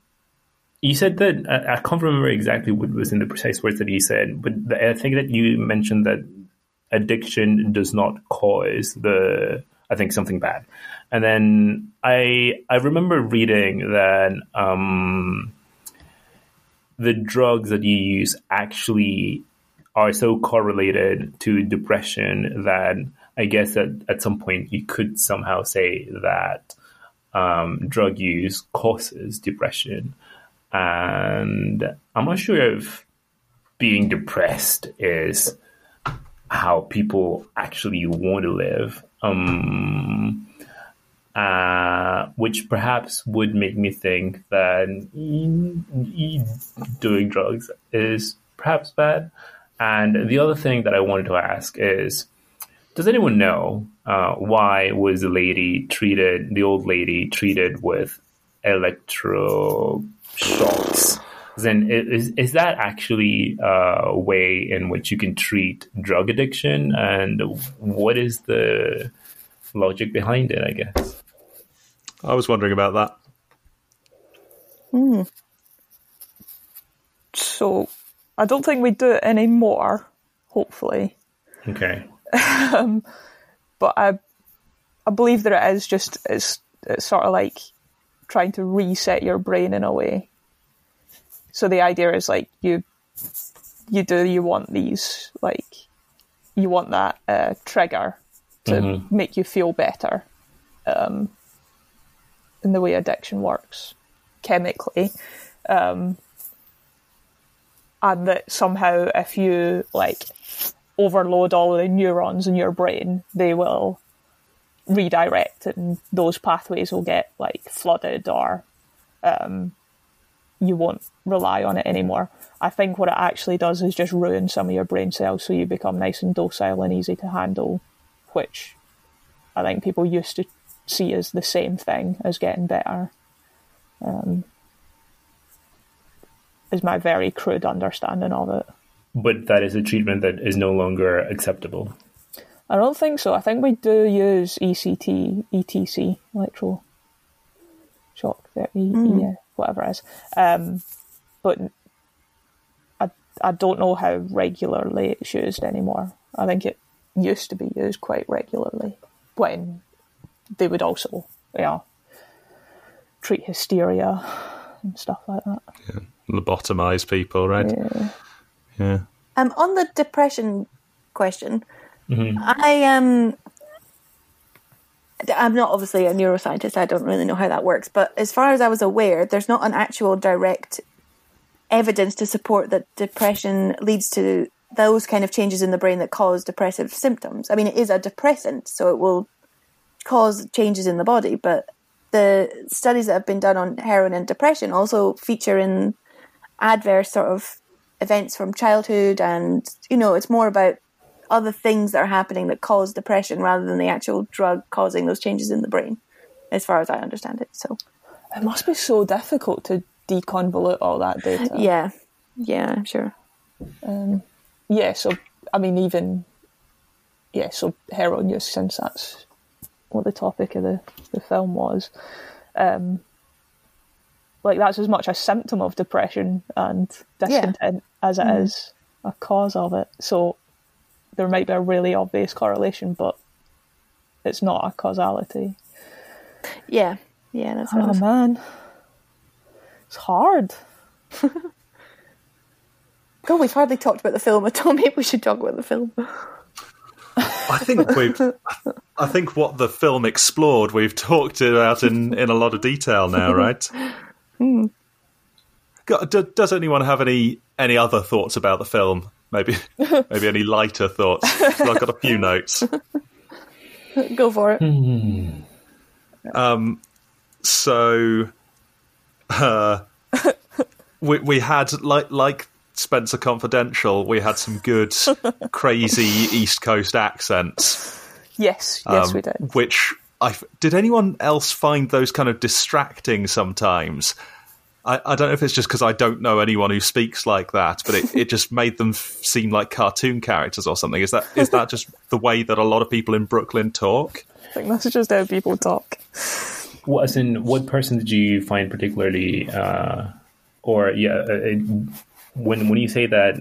you said that I, can't remember exactly what was in the precise words that you said, but I think that you mentioned that addiction does not cause the, I think, something bad. And then I I remember reading that um, the drugs that you use actually are so correlated to depression that I guess that at some point you could somehow say that um, drug use causes depression. And I'm not sure if being depressed is how people actually want to live. Um, uh, which perhaps would make me think that doing drugs is perhaps bad. And the other thing that I wanted to ask is, does anyone know uh, why was the lady treated, the old lady treated with electroshocks? Then is is that actually uh, a way in which you can treat drug addiction? And what is the logic behind it? I guess. I was wondering about that. So I don't think we do it anymore, hopefully. Okay. But I I believe that it is just it's it's sort of like trying to reset your brain in a way. So the idea is like you you do you want these like you want that uh, trigger to make you feel better. Um, in the way addiction works chemically. Um, and that somehow if you like overload all the neurons in your brain, they will redirect and those pathways will get like flooded or um, you won't rely on it anymore. I think what it actually does is just ruin some of your brain cells so you become nice and docile and easy to handle, which I think people used to see as the same thing as getting better. Um, is my very crude understanding of it. But that is a treatment that is no longer acceptable. I don't think so. I think we do use ECT, ETC, electro shock therapy, yeah, whatever it is. Um, but I, I don't know how regularly it's used anymore. I think it used to be used quite regularly when they would also, yeah, treat hysteria and stuff like that. Yeah. Lobotomize people, right? Yeah. Yeah. Um, on the depression question, I um, I'm not obviously a neuroscientist. I don't really know how that works, but as far as I was aware, there's not an actual direct evidence to support that depression leads to those kind of changes in the brain that cause depressive symptoms. I mean, it is a depressant, so it will cause changes in the body, but the studies that have been done on heroin and depression also feature in adverse sort of events from childhood and you know it's more about other things that are happening that cause depression rather than the actual drug causing those changes in the brain as far as i understand it so It must be so difficult to deconvolute all that data. yeah yeah i'm sure Um, yeah, so I mean, even yeah, so heroin use, since that's what the topic of the, the film was, um, like that's as much a symptom of depression and discontent as it is a cause of it. So there might be a really obvious correlation, but it's not a causality. yeah yeah that's what I Oh was- man, it's hard. god we've hardly talked about the film at all maybe we should talk about the film I think we've. I think what the film explored, we've talked about in, in a lot of detail now, right? Hmm. Go- do- Does anyone have any any other thoughts about the film? Maybe maybe any lighter thoughts? 'Cause I've got a few notes. go for it um So, uh, we we had like like Spenser Confidential, we had some good crazy East Coast accents. Yes, yes, um, we did. Which I did anyone else find those kind of distracting sometimes? I, I don't know if it's just because I don't know anyone who speaks like that, but it, it just made them f- seem like cartoon characters or something. Is that is that just the way that a lot of people in Brooklyn talk? I think that's just how people talk. What, as in, what person did you find particularly, uh, or yeah, uh, uh, when when you say that,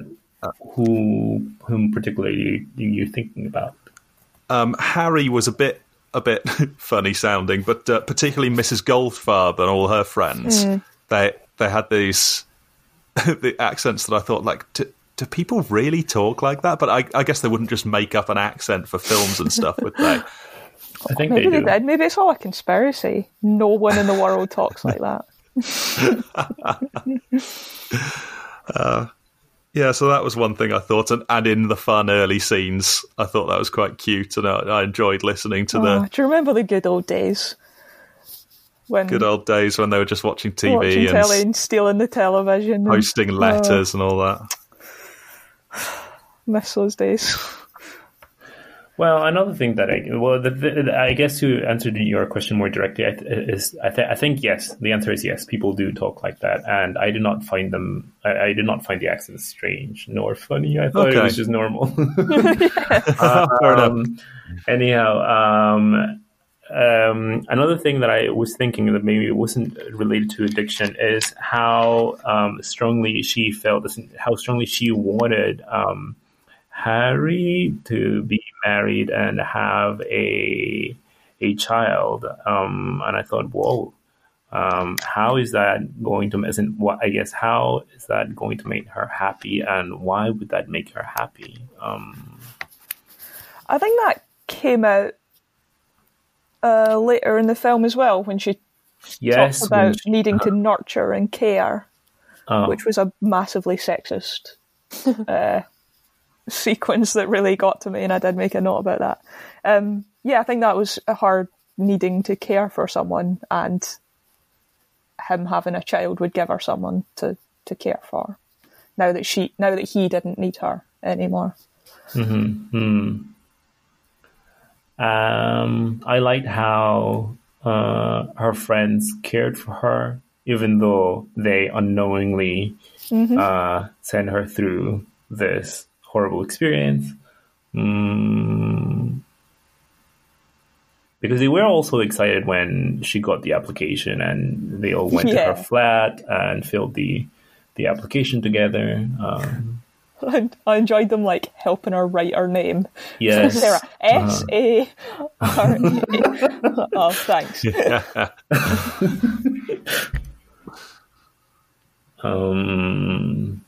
who whom particularly are you thinking about? Um, Harry was a bit a bit funny sounding, but uh, particularly Mrs. Goldfarb and all her friends. They they had these the accents that I thought like. Do, do people really talk like that? But I, I guess they wouldn't just make up an accent for films and stuff, would they? I think Maybe they they did. Maybe it's all a conspiracy. No one in the world talks like that. Uh, yeah, so that was one thing I thought, and, and in the fun early scenes, I thought that was quite cute, and I, I enjoyed listening to Oh, the do you remember the good old days when good old days when they were just watching TV watching and telly and stealing the television? and- posting letters and all that. miss those days. Well, another thing that I well, the, the, I guess to answer your question more directly I, is I, th- I think yes. The answer is yes. People do talk like that, and I did not find them. I, I did not find the accent strange nor funny. I thought it was just normal. Fair enough. um, anyhow, um, um, another thing that I was thinking that maybe wasn't related to addiction is how um, strongly she felt, how strongly she wanted um, Harry to be married and have a a child. Um, and I thought, whoa, um, how is that going to? In, what I guess, how is that going to make her happy, and why would that make her happy? Um, I think that came out uh, later in the film as well when she yes, talked when about she- needing to nurture and care, oh. which was a massively sexist uh, sequence that really got to me, and I did make a note about that. Um, yeah, I think that was her needing to care for someone, and him having a child would give her someone to, to care for. Now that she, now that he didn't need her anymore. Hmm. Um, I liked how uh, her friends cared for her, even though they unknowingly uh, sent her through this horrible experience. Mm. Because they were also excited when she got the application, and they all went to her flat and filled the the application together. Um, I enjoyed them like helping her write her name. Yes. Sarah S A R E. Oh, thanks. Um,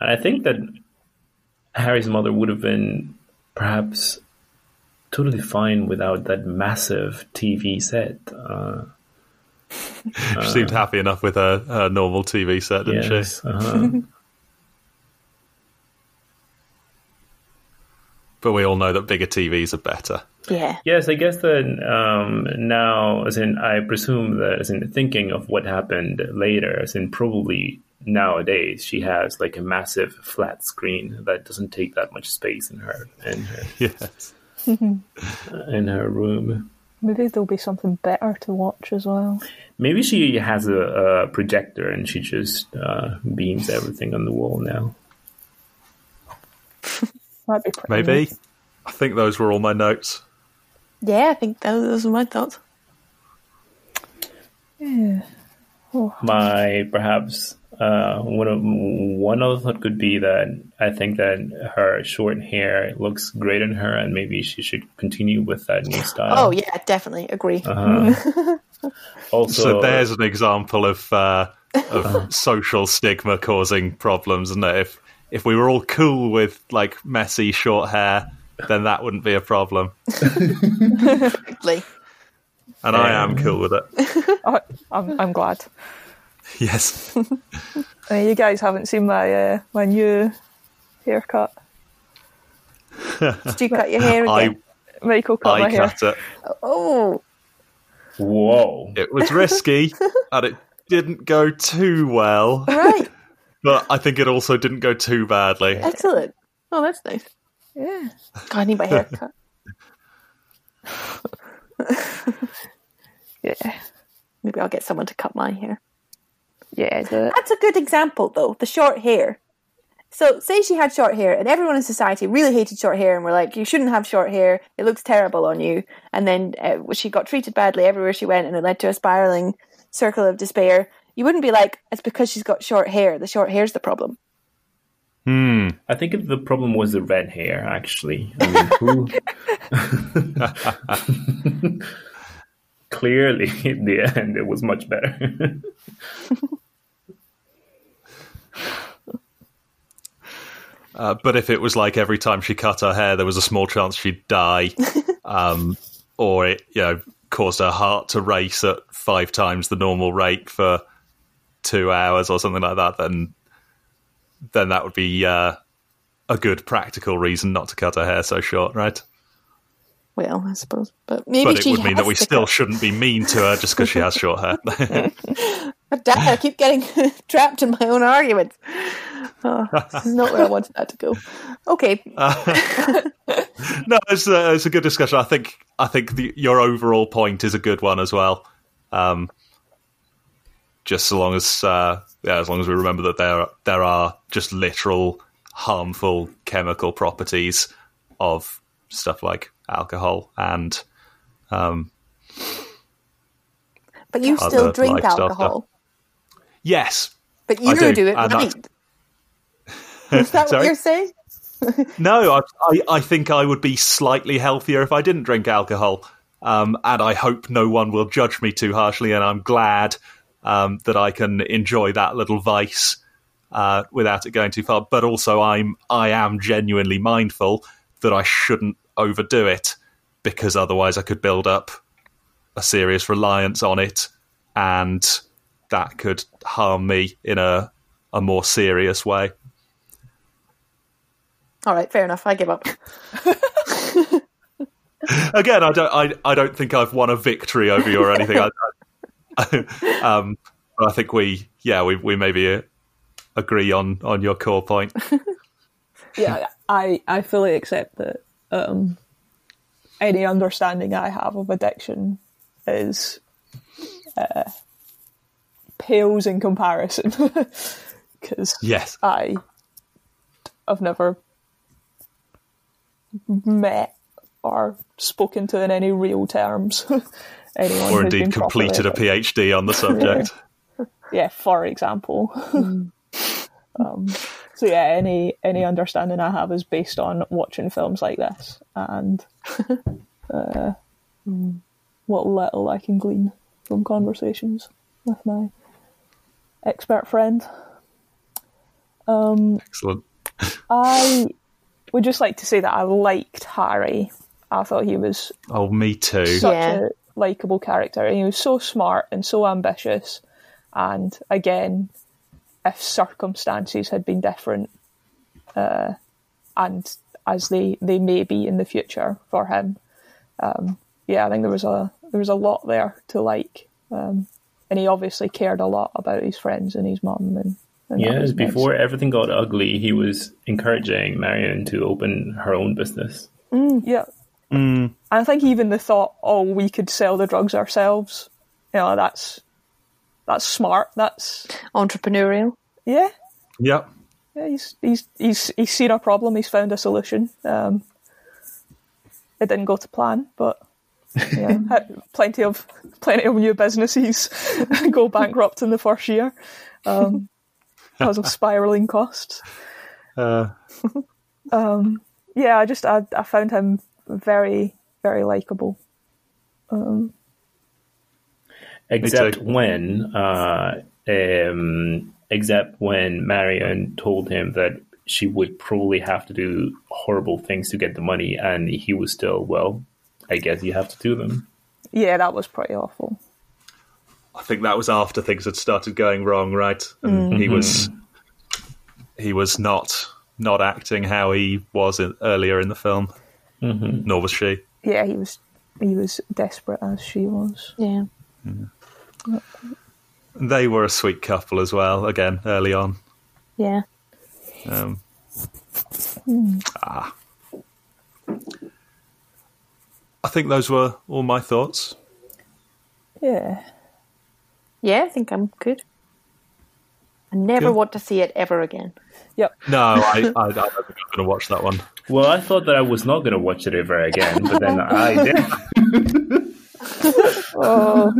I think that Harry's mother would have been perhaps totally fine without that massive TV set. Uh, she seemed happy enough with her, her normal TV set, didn't yes, she? uh-huh. But we all know that bigger TVs are better. Yeah. Yes, I guess that um, now, as in, I presume that, as in thinking of what happened later, as in probably nowadays, she has like a massive flat screen that doesn't take that much space in her in her Yes. in her room. Maybe there'll be something better to watch as well. Maybe she has a, a projector and she just uh, beams everything on the wall now. That'd be pretty Maybe. nice. I think those were all my notes. Yeah, I think those, those are my thoughts. Yeah. My perhaps uh, one of one other thought could be that I think that her short hair looks great on her, and maybe she should continue with that new style. Oh, yeah, definitely agree. Uh-huh. Also, So there's an example of uh, of social stigma causing problems, isn't? If if we were all cool with like messy short hair, then that wouldn't be a problem. Exactly. And I am cool with it. Oh, I'm, I'm glad. Yes. Uh, you guys haven't seen my uh, my new haircut. Did you cut your hair I again? Michael cut my I hair. cut it. Oh, whoa. It was risky, and it didn't go too well. right. But I think it also didn't go too badly. Excellent. Oh, that's nice. Yeah. God, I need my haircut. Yeah. Maybe I'll get someone to cut my hair. Yeah. The, That's a good example, though. The short hair. So, say she had short hair, and everyone in society really hated short hair, and were like, "You shouldn't have short hair. It looks terrible on you." And then uh, she got treated badly everywhere she went, and it led to a spiraling circle of despair. You wouldn't be like, "It's because she's got short hair. The short hair's the problem." Hmm. I think the problem was the red hair. Actually, I mean, who? Clearly, in the end, it was much better. Uh, but if it was like every time she cut her hair, there was a small chance she'd die, um, or it you know caused her heart to race at five times the normal rate for two hours or something like that, then then that would be uh, a good practical reason not to cut her hair so short, right? Well, I suppose, but maybe But it would mean that we still cut- shouldn't be mean to her just because she has short hair. God damn it, I keep getting trapped in my own arguments. Oh, this is not where I wanted that to go. Okay, no, it's a, it's a good discussion. I think I think the, your overall point is a good one as well. Um, just so long as uh, yeah, as long as we remember that there there are just literal harmful chemical properties of stuff like alcohol and um, but you still drink alcohol, yes, but you do, do it and right. Is that what you're saying? No, I, I, I think I would be slightly healthier if I didn't drink alcohol. Um, and I hope no one will judge me too harshly. And I'm glad um, that I can enjoy that little vice uh, without it going too far. But also, I'm I am genuinely mindful that I shouldn't overdo it because otherwise I could build up a serious reliance on it, and that could harm me in a a more serious way. All right, fair enough. I give up. again, I don't, I, I don't think I've won a victory over you or anything. I, I, um, but I think we, yeah, we, we maybe uh, agree on on your core point. yeah, I, I fully accept that um, any understanding I have of addiction is uh, pales in comparison. Because Yes, I have never met or spoken to in any real terms anyone or indeed completed a PhD on the subject. yeah, for example. um, so yeah, any any understanding I have is based on watching films like this and uh, what little I can glean from conversations with my expert friend. Excellent. I would just like to say that I liked Harry. I thought he was Oh, me too. such Yeah. a likable character. And he was so smart and so ambitious. And again, if circumstances had been different, uh, and as they, they may be in the future for him, um, yeah, I think there was a there was a lot there to like. Um, and he obviously cared a lot about his friends and his mum and, and Yes, was nice. before everything got ugly, he was encouraging Marion to open her own business. Yeah. I think even the thought, oh, we could sell the drugs ourselves, you know, that's that's smart. That's Entrepreneurial. yeah, Yep. yeah. He's he's he's he's seen a problem. He's found a solution. Um, it didn't go to plan, but yeah, plenty of plenty of new businesses go bankrupt in the first year um, because of spiraling costs. Uh, Yeah, I just I, I found him very very likable. Except when, uh, um, except when Marion told him that she would probably have to do horrible things to get the money, and he was still, well, I guess you have to do them. Yeah, that was pretty awful. I think that was after things had started going wrong, right? And he was he was not not acting how he was in, earlier in the film. Mm-hmm. Nor was she. Yeah, he was he was desperate as she was. Yeah. They were a sweet couple as well. Again, early on. Yeah. Um, ah. I think those were all my thoughts. Yeah. Yeah, I think I'm good. I never Good. want to see it ever again. Yep. No, I, I, I don't think I'm going to watch that one. Well, I thought that I was not going to watch it ever again, but then I did. Uh,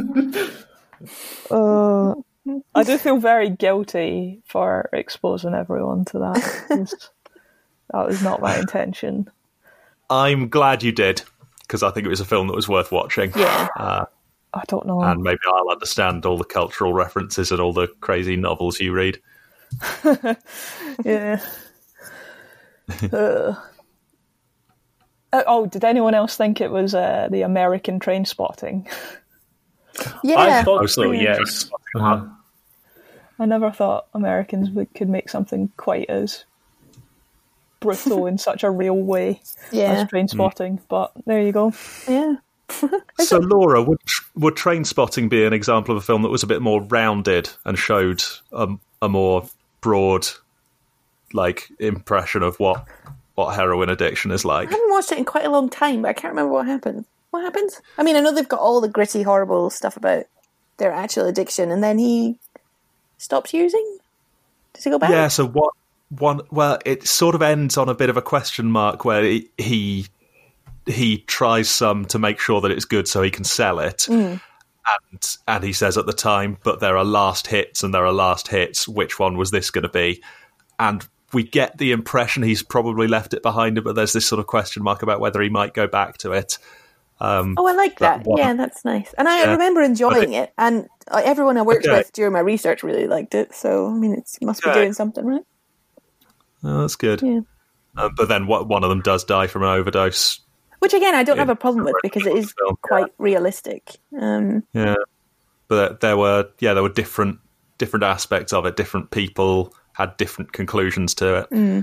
I do feel very guilty for exposing everyone to that. 'cause that was not my intention. I'm glad you did because I think it was a film that was worth watching. Yeah. Uh, I don't know. and maybe I'll understand all the cultural references and all the crazy novels you read. yeah. Uh. Uh, oh, did anyone else think it was uh, the American Trainspotting? Yeah. I thought so, yes. Uh-huh. I never thought Americans would, could make something quite as brutal in such a real way yeah. as train mm. spotting, but there you go. Yeah. So, Laura, would would Trainspotting be an example of a film that was a bit more rounded and showed a, a more broad, like impression of what what heroin addiction is like? I haven't watched it in quite a long time, but I can't remember what happened. What happens? I mean, I know they've got all the gritty, horrible stuff about their actual addiction, and then he stops using. Does he go back? Yeah. So what? One. Well, it sort of ends on a bit of a question mark where he he, he tries some to make sure that it's good so he can sell it. And and he says at the time, but there are last hits and there are last hits. Which one was this going to be? And we get the impression he's probably left it behind him, but there's this sort of question mark about whether he might go back to it. Oh, I like That that. Yeah, that's nice. And I Yeah. remember enjoying it, and uh, everyone I worked Okay. with during my research really liked it. So, I mean, it must be doing something, right? Oh, that's good. Yeah. Uh, but then what, one of them does die from an overdose. Which again, I don't have a problem with because it is Film, yeah. quite realistic. Um, Yeah, but there were yeah there were different different aspects of it. Different people had different conclusions to it. Uh,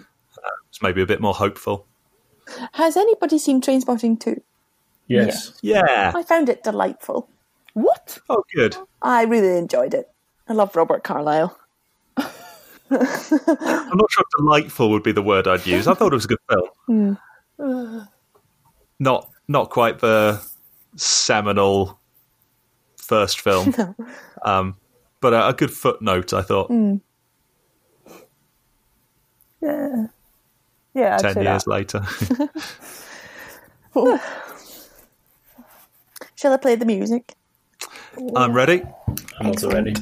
it's maybe a bit more hopeful. has anybody seen Trainspotting 2? Yes. Yeah. I found it delightful. What? Oh, good. I really enjoyed it. I love Robert Carlyle. I'm not sure if delightful would be the word I'd use. I thought it was a good film. Not not quite the seminal first film, um, but a, a good footnote. I thought Yeah. Yeah, I'd ten say years that. later. Shall I play the music? I'm ready. I'm also ready.